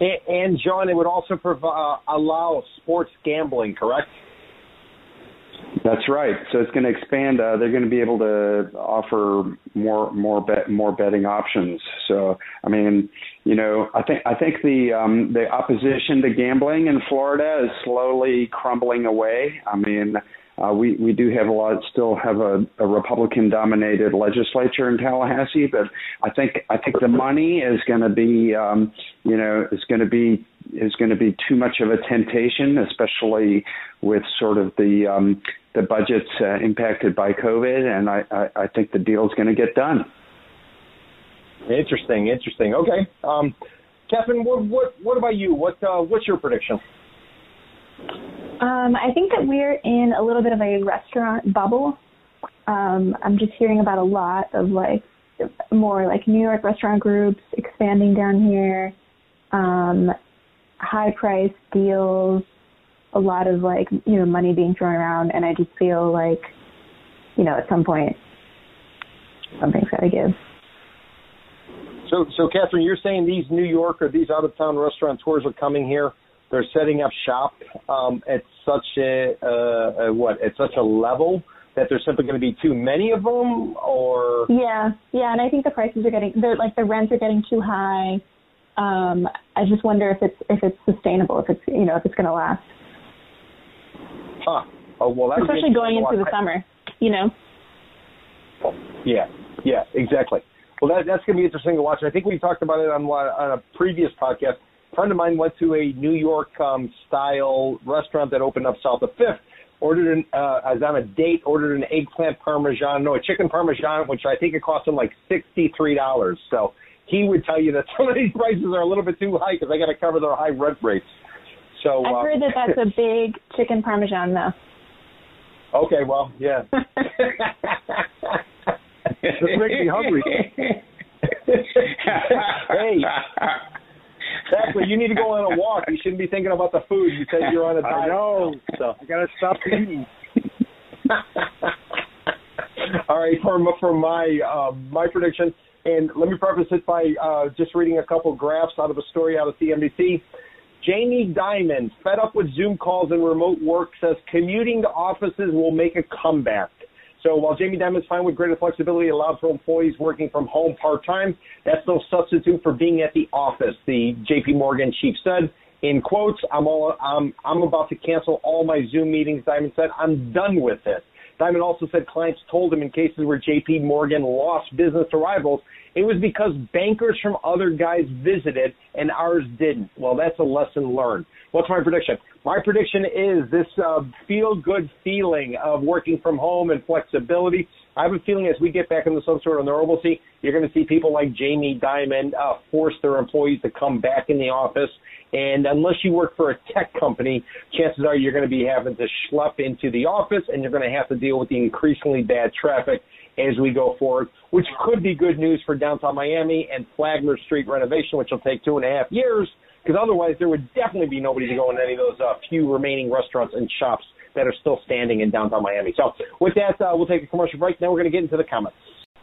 And, John, it would also provide, uh, allow sports gambling, correct? That's right. So it's going to expand. Uh, they're going to be able to offer more more bet more betting options. So I mean, you know, I think I think the um, the opposition to gambling in Florida is slowly crumbling away. I mean, uh, we we do have a lot, still have a, a Republican-dominated legislature in Tallahassee, but I think I think the money is going to be, um, you know, is going to be is going to be too much of a temptation, especially with sort of the um, the budgets uh, impacted by COVID, and I, I, I think the deal is going to get done. Interesting, interesting. Okay, um, Catherine, what what what about you? What uh, what's your prediction? Um, I think that we're in a little bit of a restaurant bubble. Um, I'm just hearing about a lot of like more like New York restaurant groups expanding down here, um, high price deals, a lot of like you know money being thrown around, and I just feel like you know at some point something's got to give. So, so Catherine, you're saying these New York or these out of town restaurateurs are coming here they're setting up shop um, at such a, uh, a what at such a level that there's simply going to be too many of them, or yeah, yeah, and I think the prices are getting they're like the rents are getting too high. Um, I just wonder if it's if it's sustainable, if it's you know if it's going to last. Huh. Oh well, that's especially going into the summer, you know. Yeah, yeah, exactly. Well, that, that's going to be interesting to watch. I think we talked about it on, on a previous podcast A friend of mine went to a New York um, style restaurant that opened up south of Fifth. Ordered an, uh, I was on a date, ordered an eggplant parmesan, no, a chicken parmesan, which I think it cost him like sixty-three dollars. So he would tell you that some of these prices are a little bit too high because they got to cover their high rent rates. So I've uh, heard that that's a big chicken parmesan, though. Okay, well, yeah. This makes me hungry. hey, Exactly. You need to go on a walk. You shouldn't be thinking about the food. You said you're on a diet. I know. So I gotta stop eating. All right, for for my um, my prediction, and let me preface it by uh, just reading a couple graphs out of a story out of CNBC. Jamie Dimon, fed up with Zoom calls and remote work, says commuting to offices will make a comeback. So while Jamie Dimon is fine with greater flexibility allowed for employees working from home part time, that's no substitute for being at the office. The J.P. Morgan chief said, in quotes, "I'm all I'm I'm about to cancel all my Zoom meetings." Dimon said, "I'm done with it." Dimon also said clients told him in cases where J.P. Morgan lost business to rivals, it was because bankers from other guys visited and ours didn't. Well, that's a lesson learned. What's my prediction? My prediction is this uh, feel good feeling of working from home and flexibility. I have a feeling as we get back into some sort of normalcy, you're going to see people like Jamie Dimon uh, force their employees to come back in the office. And unless you work for a tech company, chances are you're going to be having to schlep into the office and you're going to have to deal with the increasingly bad traffic as we go forward, which could be good news for downtown Miami and Flagler Street renovation, which will take two and a half years because otherwise there would definitely be nobody to go in any of those uh, few remaining restaurants and shops that are still standing in downtown Miami. So with that, uh, we'll take a commercial break. Now we're going to get into the comments.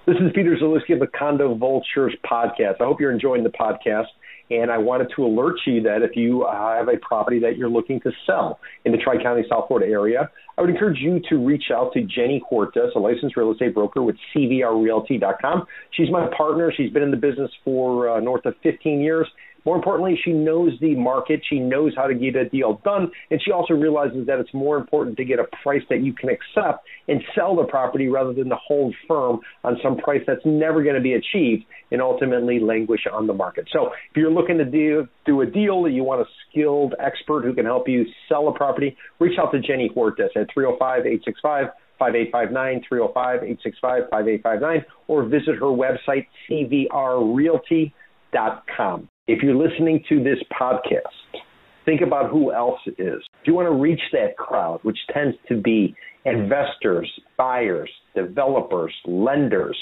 This is Peter Zalewski of the Condo Vultures podcast. I hope you're enjoying the podcast. And I wanted to alert you that if you have a property that you're looking to sell in the Tri County, South Florida area, I would encourage you to reach out to Jenny Hortas, a licensed real estate broker with CVRRealty.com. She's my partner. She's been in the business for uh, north of 15 years. More importantly, she knows the market. She knows how to get a deal done. And she also realizes that it's more important to get a price that you can accept and sell the property rather than to hold firm on some price that's never going to be achieved and ultimately languish on the market. So if you're looking to do, do a deal that you want a skilled expert who can help you sell a property, reach out to Jenny Hortas at 305 865 5859 305 865 5859 or visit her website, cvrrealty.com. If you're listening to this podcast, think about who else is. If you want to reach that crowd, which tends to be investors, buyers, developers, lenders,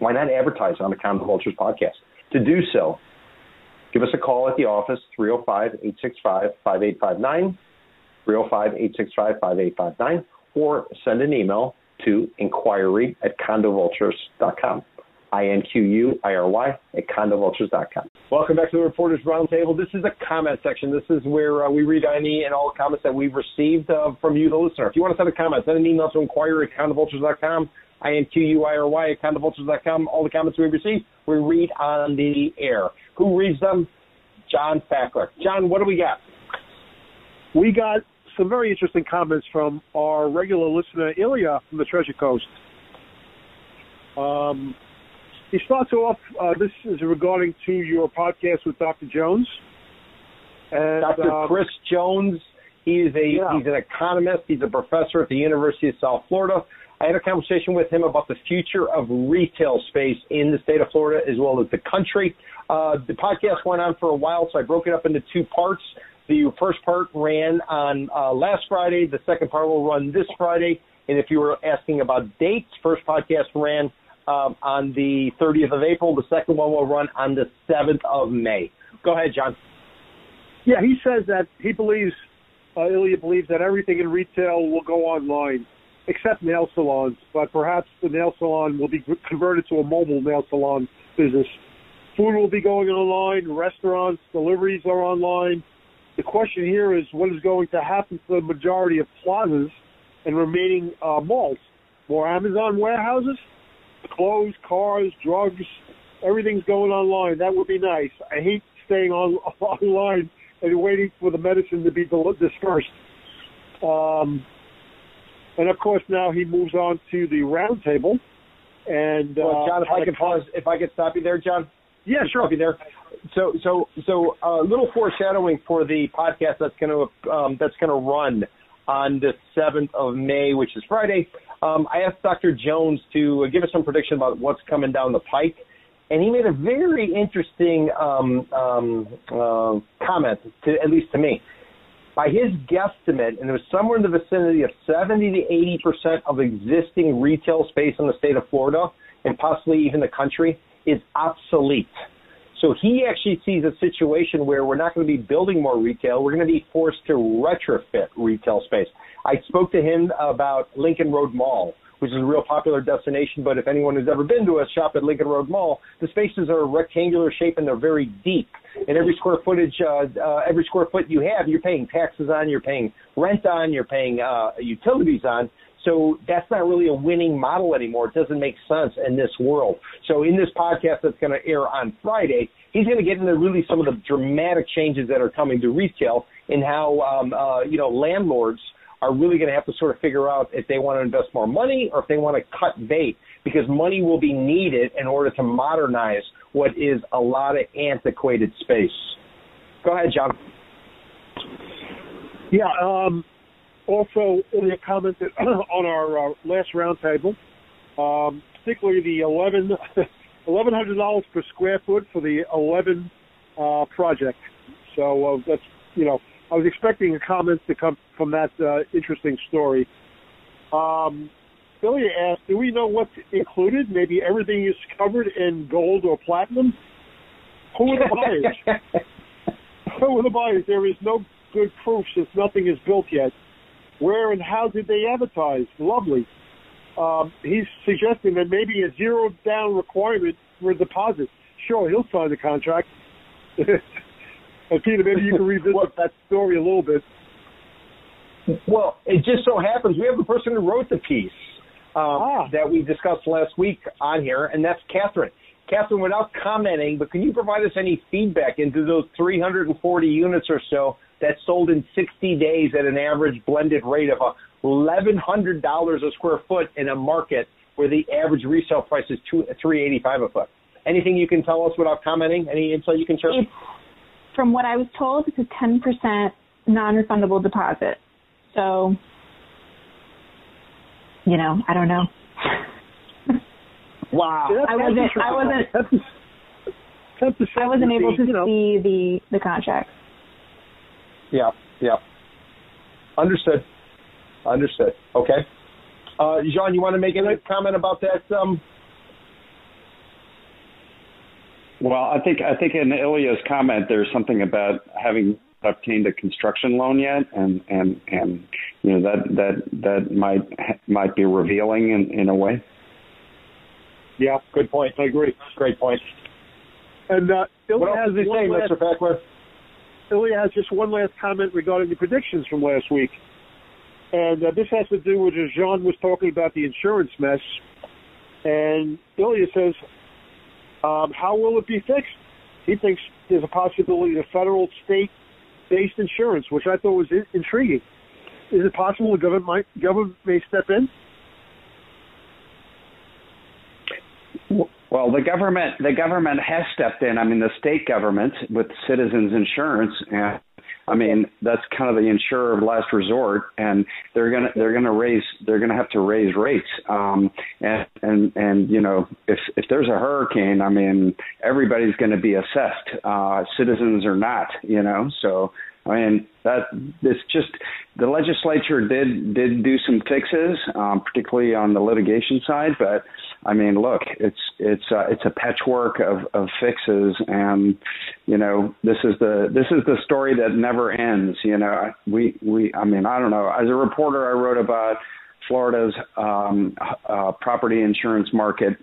why not advertise on the Condo Vultures podcast? To do so, give us a call at the office, 305 865 5859, 305 865 5859, or send an email to inquiry at condovultures.com. I-N-Q-U-I-R-Y at condovultures.com. Welcome back to the Reporters Roundtable. This is a comment section. This is where uh, we read any and all comments that we've received uh, from you, the listener. If you want to send a comment, send an email to inquiry at condovultures.com, I-N-Q-U-I-R-Y at condovultures.com. All the comments we receive, we read on the air. Who reads them? John Fackler. John, what do we got? We got some very interesting comments from our regular listener, Ilya from the Treasure Coast. Um, he starts off. Uh, this is regarding to your podcast with Dr. Jones. And, Dr. Um, Chris Jones. He is a yeah. he's an economist. He's a professor at the University of South Florida. I had a conversation with him about the future of retail space in the state of Florida as well as the country. Uh, the podcast went on for a while, so I broke it up into two parts. The first part ran on uh, last Friday. The second part will run this Friday. And if you were asking about dates, first podcast ran um, on the 30th of April. The second one will run on the 7th of May. Go ahead, John. Yeah, he says that he believes, uh, Ilya believes that everything in retail will go online, except nail salons. But perhaps the nail salon will be converted to a mobile nail salon business. Food will be going online. Restaurants, deliveries are online. The question here is what is going to happen to the majority of plazas and remaining uh, malls? More Amazon warehouses? Clothes, cars, drugs, everything's going online. That would be nice. I hate staying on online and waiting for the medicine to be dispersed. Um, and of course, now he moves on to the roundtable. And well, uh, John, if I could pause, if I could stop you there, John. Yeah, sure. I'll be there. So, so, so a uh, little foreshadowing for the podcast that's going to um, that's going to run on the seventh of May, which is Friday. Um, I asked Dr. Jones to give us some prediction about what's coming down the pike, and he made a very interesting um, um, uh, comment, to, at least to me. By his guesstimate, and it was somewhere in the vicinity of 70 to 80 percent of existing retail space in the state of Florida, and possibly even the country, is obsolete. So he actually sees a situation where we're not going to be building more retail. We're going to be forced to retrofit retail space. I spoke to him about Lincoln Road Mall, which is a real popular destination. But if anyone has ever been to a shop at Lincoln Road Mall, the spaces are rectangular shape and they're very deep. And every square footage, uh, uh, every square foot you have, you're paying taxes on, you're paying rent on, you're paying uh, utilities on. So that's not really a winning model anymore. It doesn't make sense in this world. So in this podcast that's going to air on Friday, he's going to get into really some of the dramatic changes that are coming to retail and how um, uh, you know landlords are really going to have to sort of figure out if they want to invest more money or if they want to cut bait because money will be needed in order to modernize what is a lot of antiquated space. Go ahead, John. Yeah. Um, also, Ilya commented on our uh, last roundtable, um, particularly the 11 $1,100 per square foot for the 11 uh, project. So uh, that's you know I was expecting a comment to come from that uh, interesting story. Um, asked, "Do we know what's included? Maybe everything is covered in gold or platinum. Who are the buyers?" Who with the buyers, there is no good proof since nothing is built yet. Where and how did they advertise? Lovely. Um, he's suggesting that maybe a zero down requirement for a deposit. Sure, he'll sign the contract. and Peter, maybe you can revisit well, that story a little bit. Well, it just so happens we have the person who wrote the piece um, ah. that we discussed last week on here, and that's Catherine. Catherine, without commenting, but can you provide us any feedback into those 340 units or so that sold in 60 days at an average blended rate of $1,100 a square foot in a market where the average resale price is two, 385 a foot? Anything you can tell us without commenting? Any insight you can share? It's, from what I was told, it's a 10% non-refundable deposit. So, you know, I don't know. wow. I wasn't. I wasn't. I wasn't able to you know. see the the contract. Yeah. Yeah. Understood. Understood. Okay. Uh, Jean, you want to make any comment about that? Um... Well, I think I think in Ilya's comment, there's something about having obtained a construction loan yet, and and and you know that that that might might be revealing in in a way. Yeah, good point. I agree. Great point. And uh, Ilya what else has he say, last, Mr. Fackler? Ilya has just one last comment regarding the predictions from last week, and uh, this has to do with as Jean was talking about the insurance mess, and Ilya says, um, "How will it be fixed?" He thinks there's a possibility the federal, state, based insurance, which I thought was intriguing. Is it possible the government might government may step in? Well, the government the government has stepped in. I mean, the state government with Citizens Insurance, and I mean that's kind of the insurer of last resort, and they're gonna they're gonna raise they're gonna have to raise rates. Um, and and and you know if if there's a hurricane, I mean everybody's going to be assessed. Uh, citizens are not, you know. So I mean that it's just the legislature did did do some fixes, um, particularly on the litigation side. But I mean, look, it's it's uh, it's a patchwork of, of fixes, and you know this is the this is the story that never ends. You know, we we I mean I don't know. As a reporter, I wrote about Florida's um, uh, property insurance market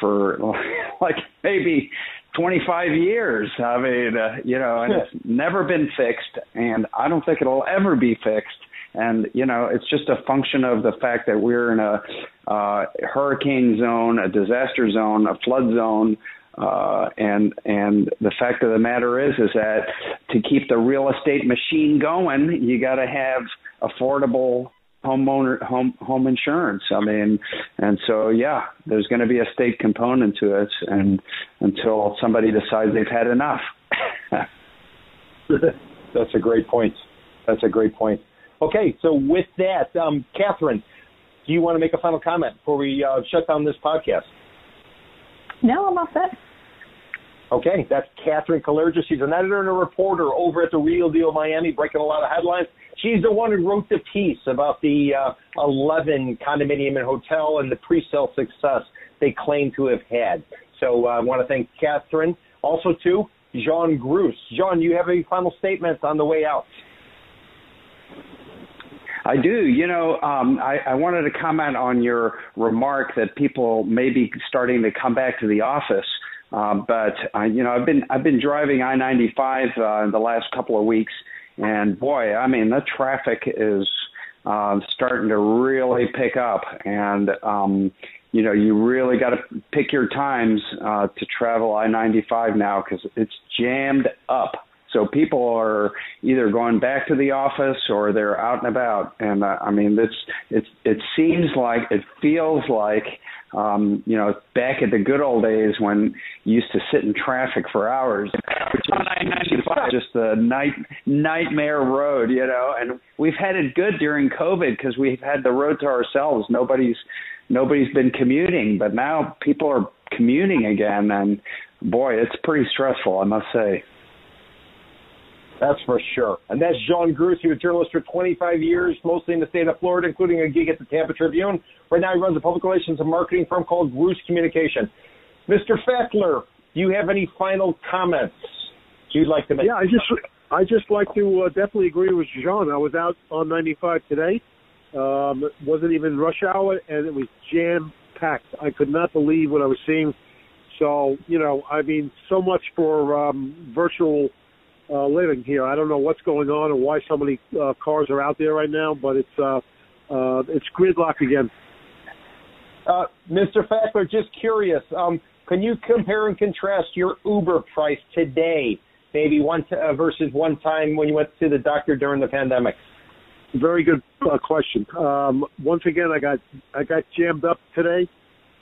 for like maybe 25 years. I mean, uh, you know, and it's never been fixed, and I don't think it'll ever be fixed. And you know, it's just a function of the fact that we're in a uh, hurricane zone, a disaster zone, a flood zone. Uh, and and the fact of the matter is is that to keep the real estate machine going, you got to have affordable homeowner home home insurance. I mean, and so yeah, there's going to be a state component to it, and until somebody decides they've had enough. That's a great point. That's a great point. Okay, so with that, um, Catherine, do you want to make a final comment before we uh, shut down this podcast? No, I'm all set. Okay, that's Catherine Kallergis. She's an editor and a reporter over at the Real Deal Miami, breaking a lot of headlines. She's the one who wrote the piece about the uh, 11 condominium and hotel and the pre-sale success they claim to have had. So uh, I want to thank Catherine. Also, too, Jean Gruss. Jean, do you have a final statement on the way out. I do. You know, um, I, I wanted to comment on your remark that people may be starting to come back to the office. Um, but uh, you know, I've been I've been driving I-95 uh, in the last couple of weeks, and boy, I mean, the traffic is uh, starting to really pick up, and um, you know, you really got to pick your times uh, to travel I-95 now because it's jammed up. So people are either going back to the office or they're out and about, and uh, I mean, it's it's it seems like it feels like um, you know, back at the good old days when you used to sit in traffic for hours, which is just a night nightmare road, you know. And we've had it good during COVID because we've had the road to ourselves. Nobody's nobody's been commuting, but now people are commuting again, and boy, it's pretty stressful, I must say. That's for sure. And that's Jean Gruss. He was a journalist for 25 years, mostly in the state of Florida, including a gig at the Tampa Tribune. Right now, he runs a public relations and marketing firm called Gruss Communication. Mr. Fackler, do you have any final comments you'd like to make? Yeah, I just I just like to uh, definitely agree with John. I was out on 95 today. Um, wasn't even rush hour, and it was jam packed. I could not believe what I was seeing. So, you know, I mean, so much for um, virtual uh, living here. I don't know what's going on or why so many uh, cars are out there right now, but it's uh, uh, it's gridlock again. Uh, Mr. Fackler, just curious, um, can you compare and contrast your Uber price today, maybe one t- uh, versus one time when you went to the doctor during the pandemic? Very good uh, question. Um, once again, I got I got jammed up today.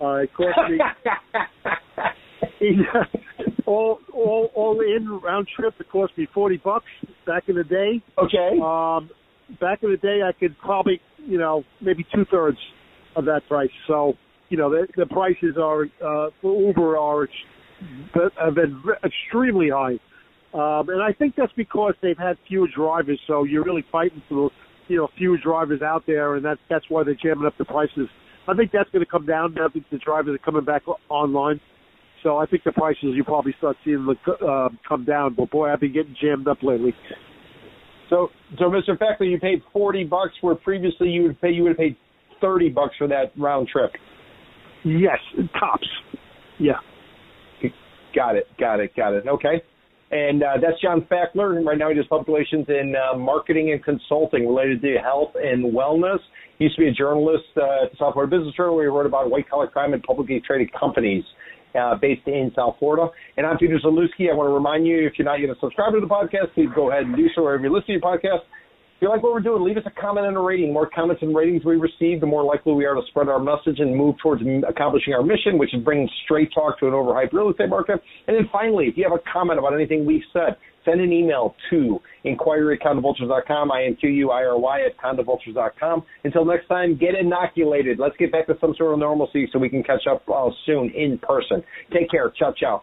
Uh, it cost me all all all in round trip. It cost me forty bucks back in the day. Okay. Um, back in the day, I could probably you know maybe two thirds of that price. So you know the, the prices are uh, for Uber are have been extremely high. Um, and I think that's because they've had fewer drivers, so you're really fighting for you know fewer drivers out there, and that's that's why they're jamming up the prices. I think that's going to come down now that the drivers are coming back online. So I think the prices you probably start seeing them uh, come down. But boy, I've been getting jammed up lately. So, so Mr. Fackler, you paid forty bucks where previously you would pay you would have paid thirty bucks for that round trip. Yes, tops. Yeah. Got it. Got it. Got it. Okay. And uh, that's John Fackler. Right now, he does public relations in uh, marketing and consulting related to health and wellness. He used to be a journalist uh, at the South Florida Business Journal where he wrote about white collar crime and publicly traded companies uh, based in South Florida. And I'm Peter Zalewski. I want to remind you if you're not yet a subscriber to the podcast, please go ahead and do so wherever you listen to your podcast. If you like what we're doing, leave us a comment and a rating. The more comments and ratings we receive, the more likely we are to spread our message and move towards accomplishing our mission, which is bringing straight talk to an overhyped real estate market. And then finally, if you have a comment about anything we've said, send an email to inquiry at condovultures.com, I-N-Q-U-I-R-Y at condovultures.com. Until next time, get inoculated. Let's get back to some sort of normalcy so we can catch up uh, soon in person. Take care. Ciao, ciao.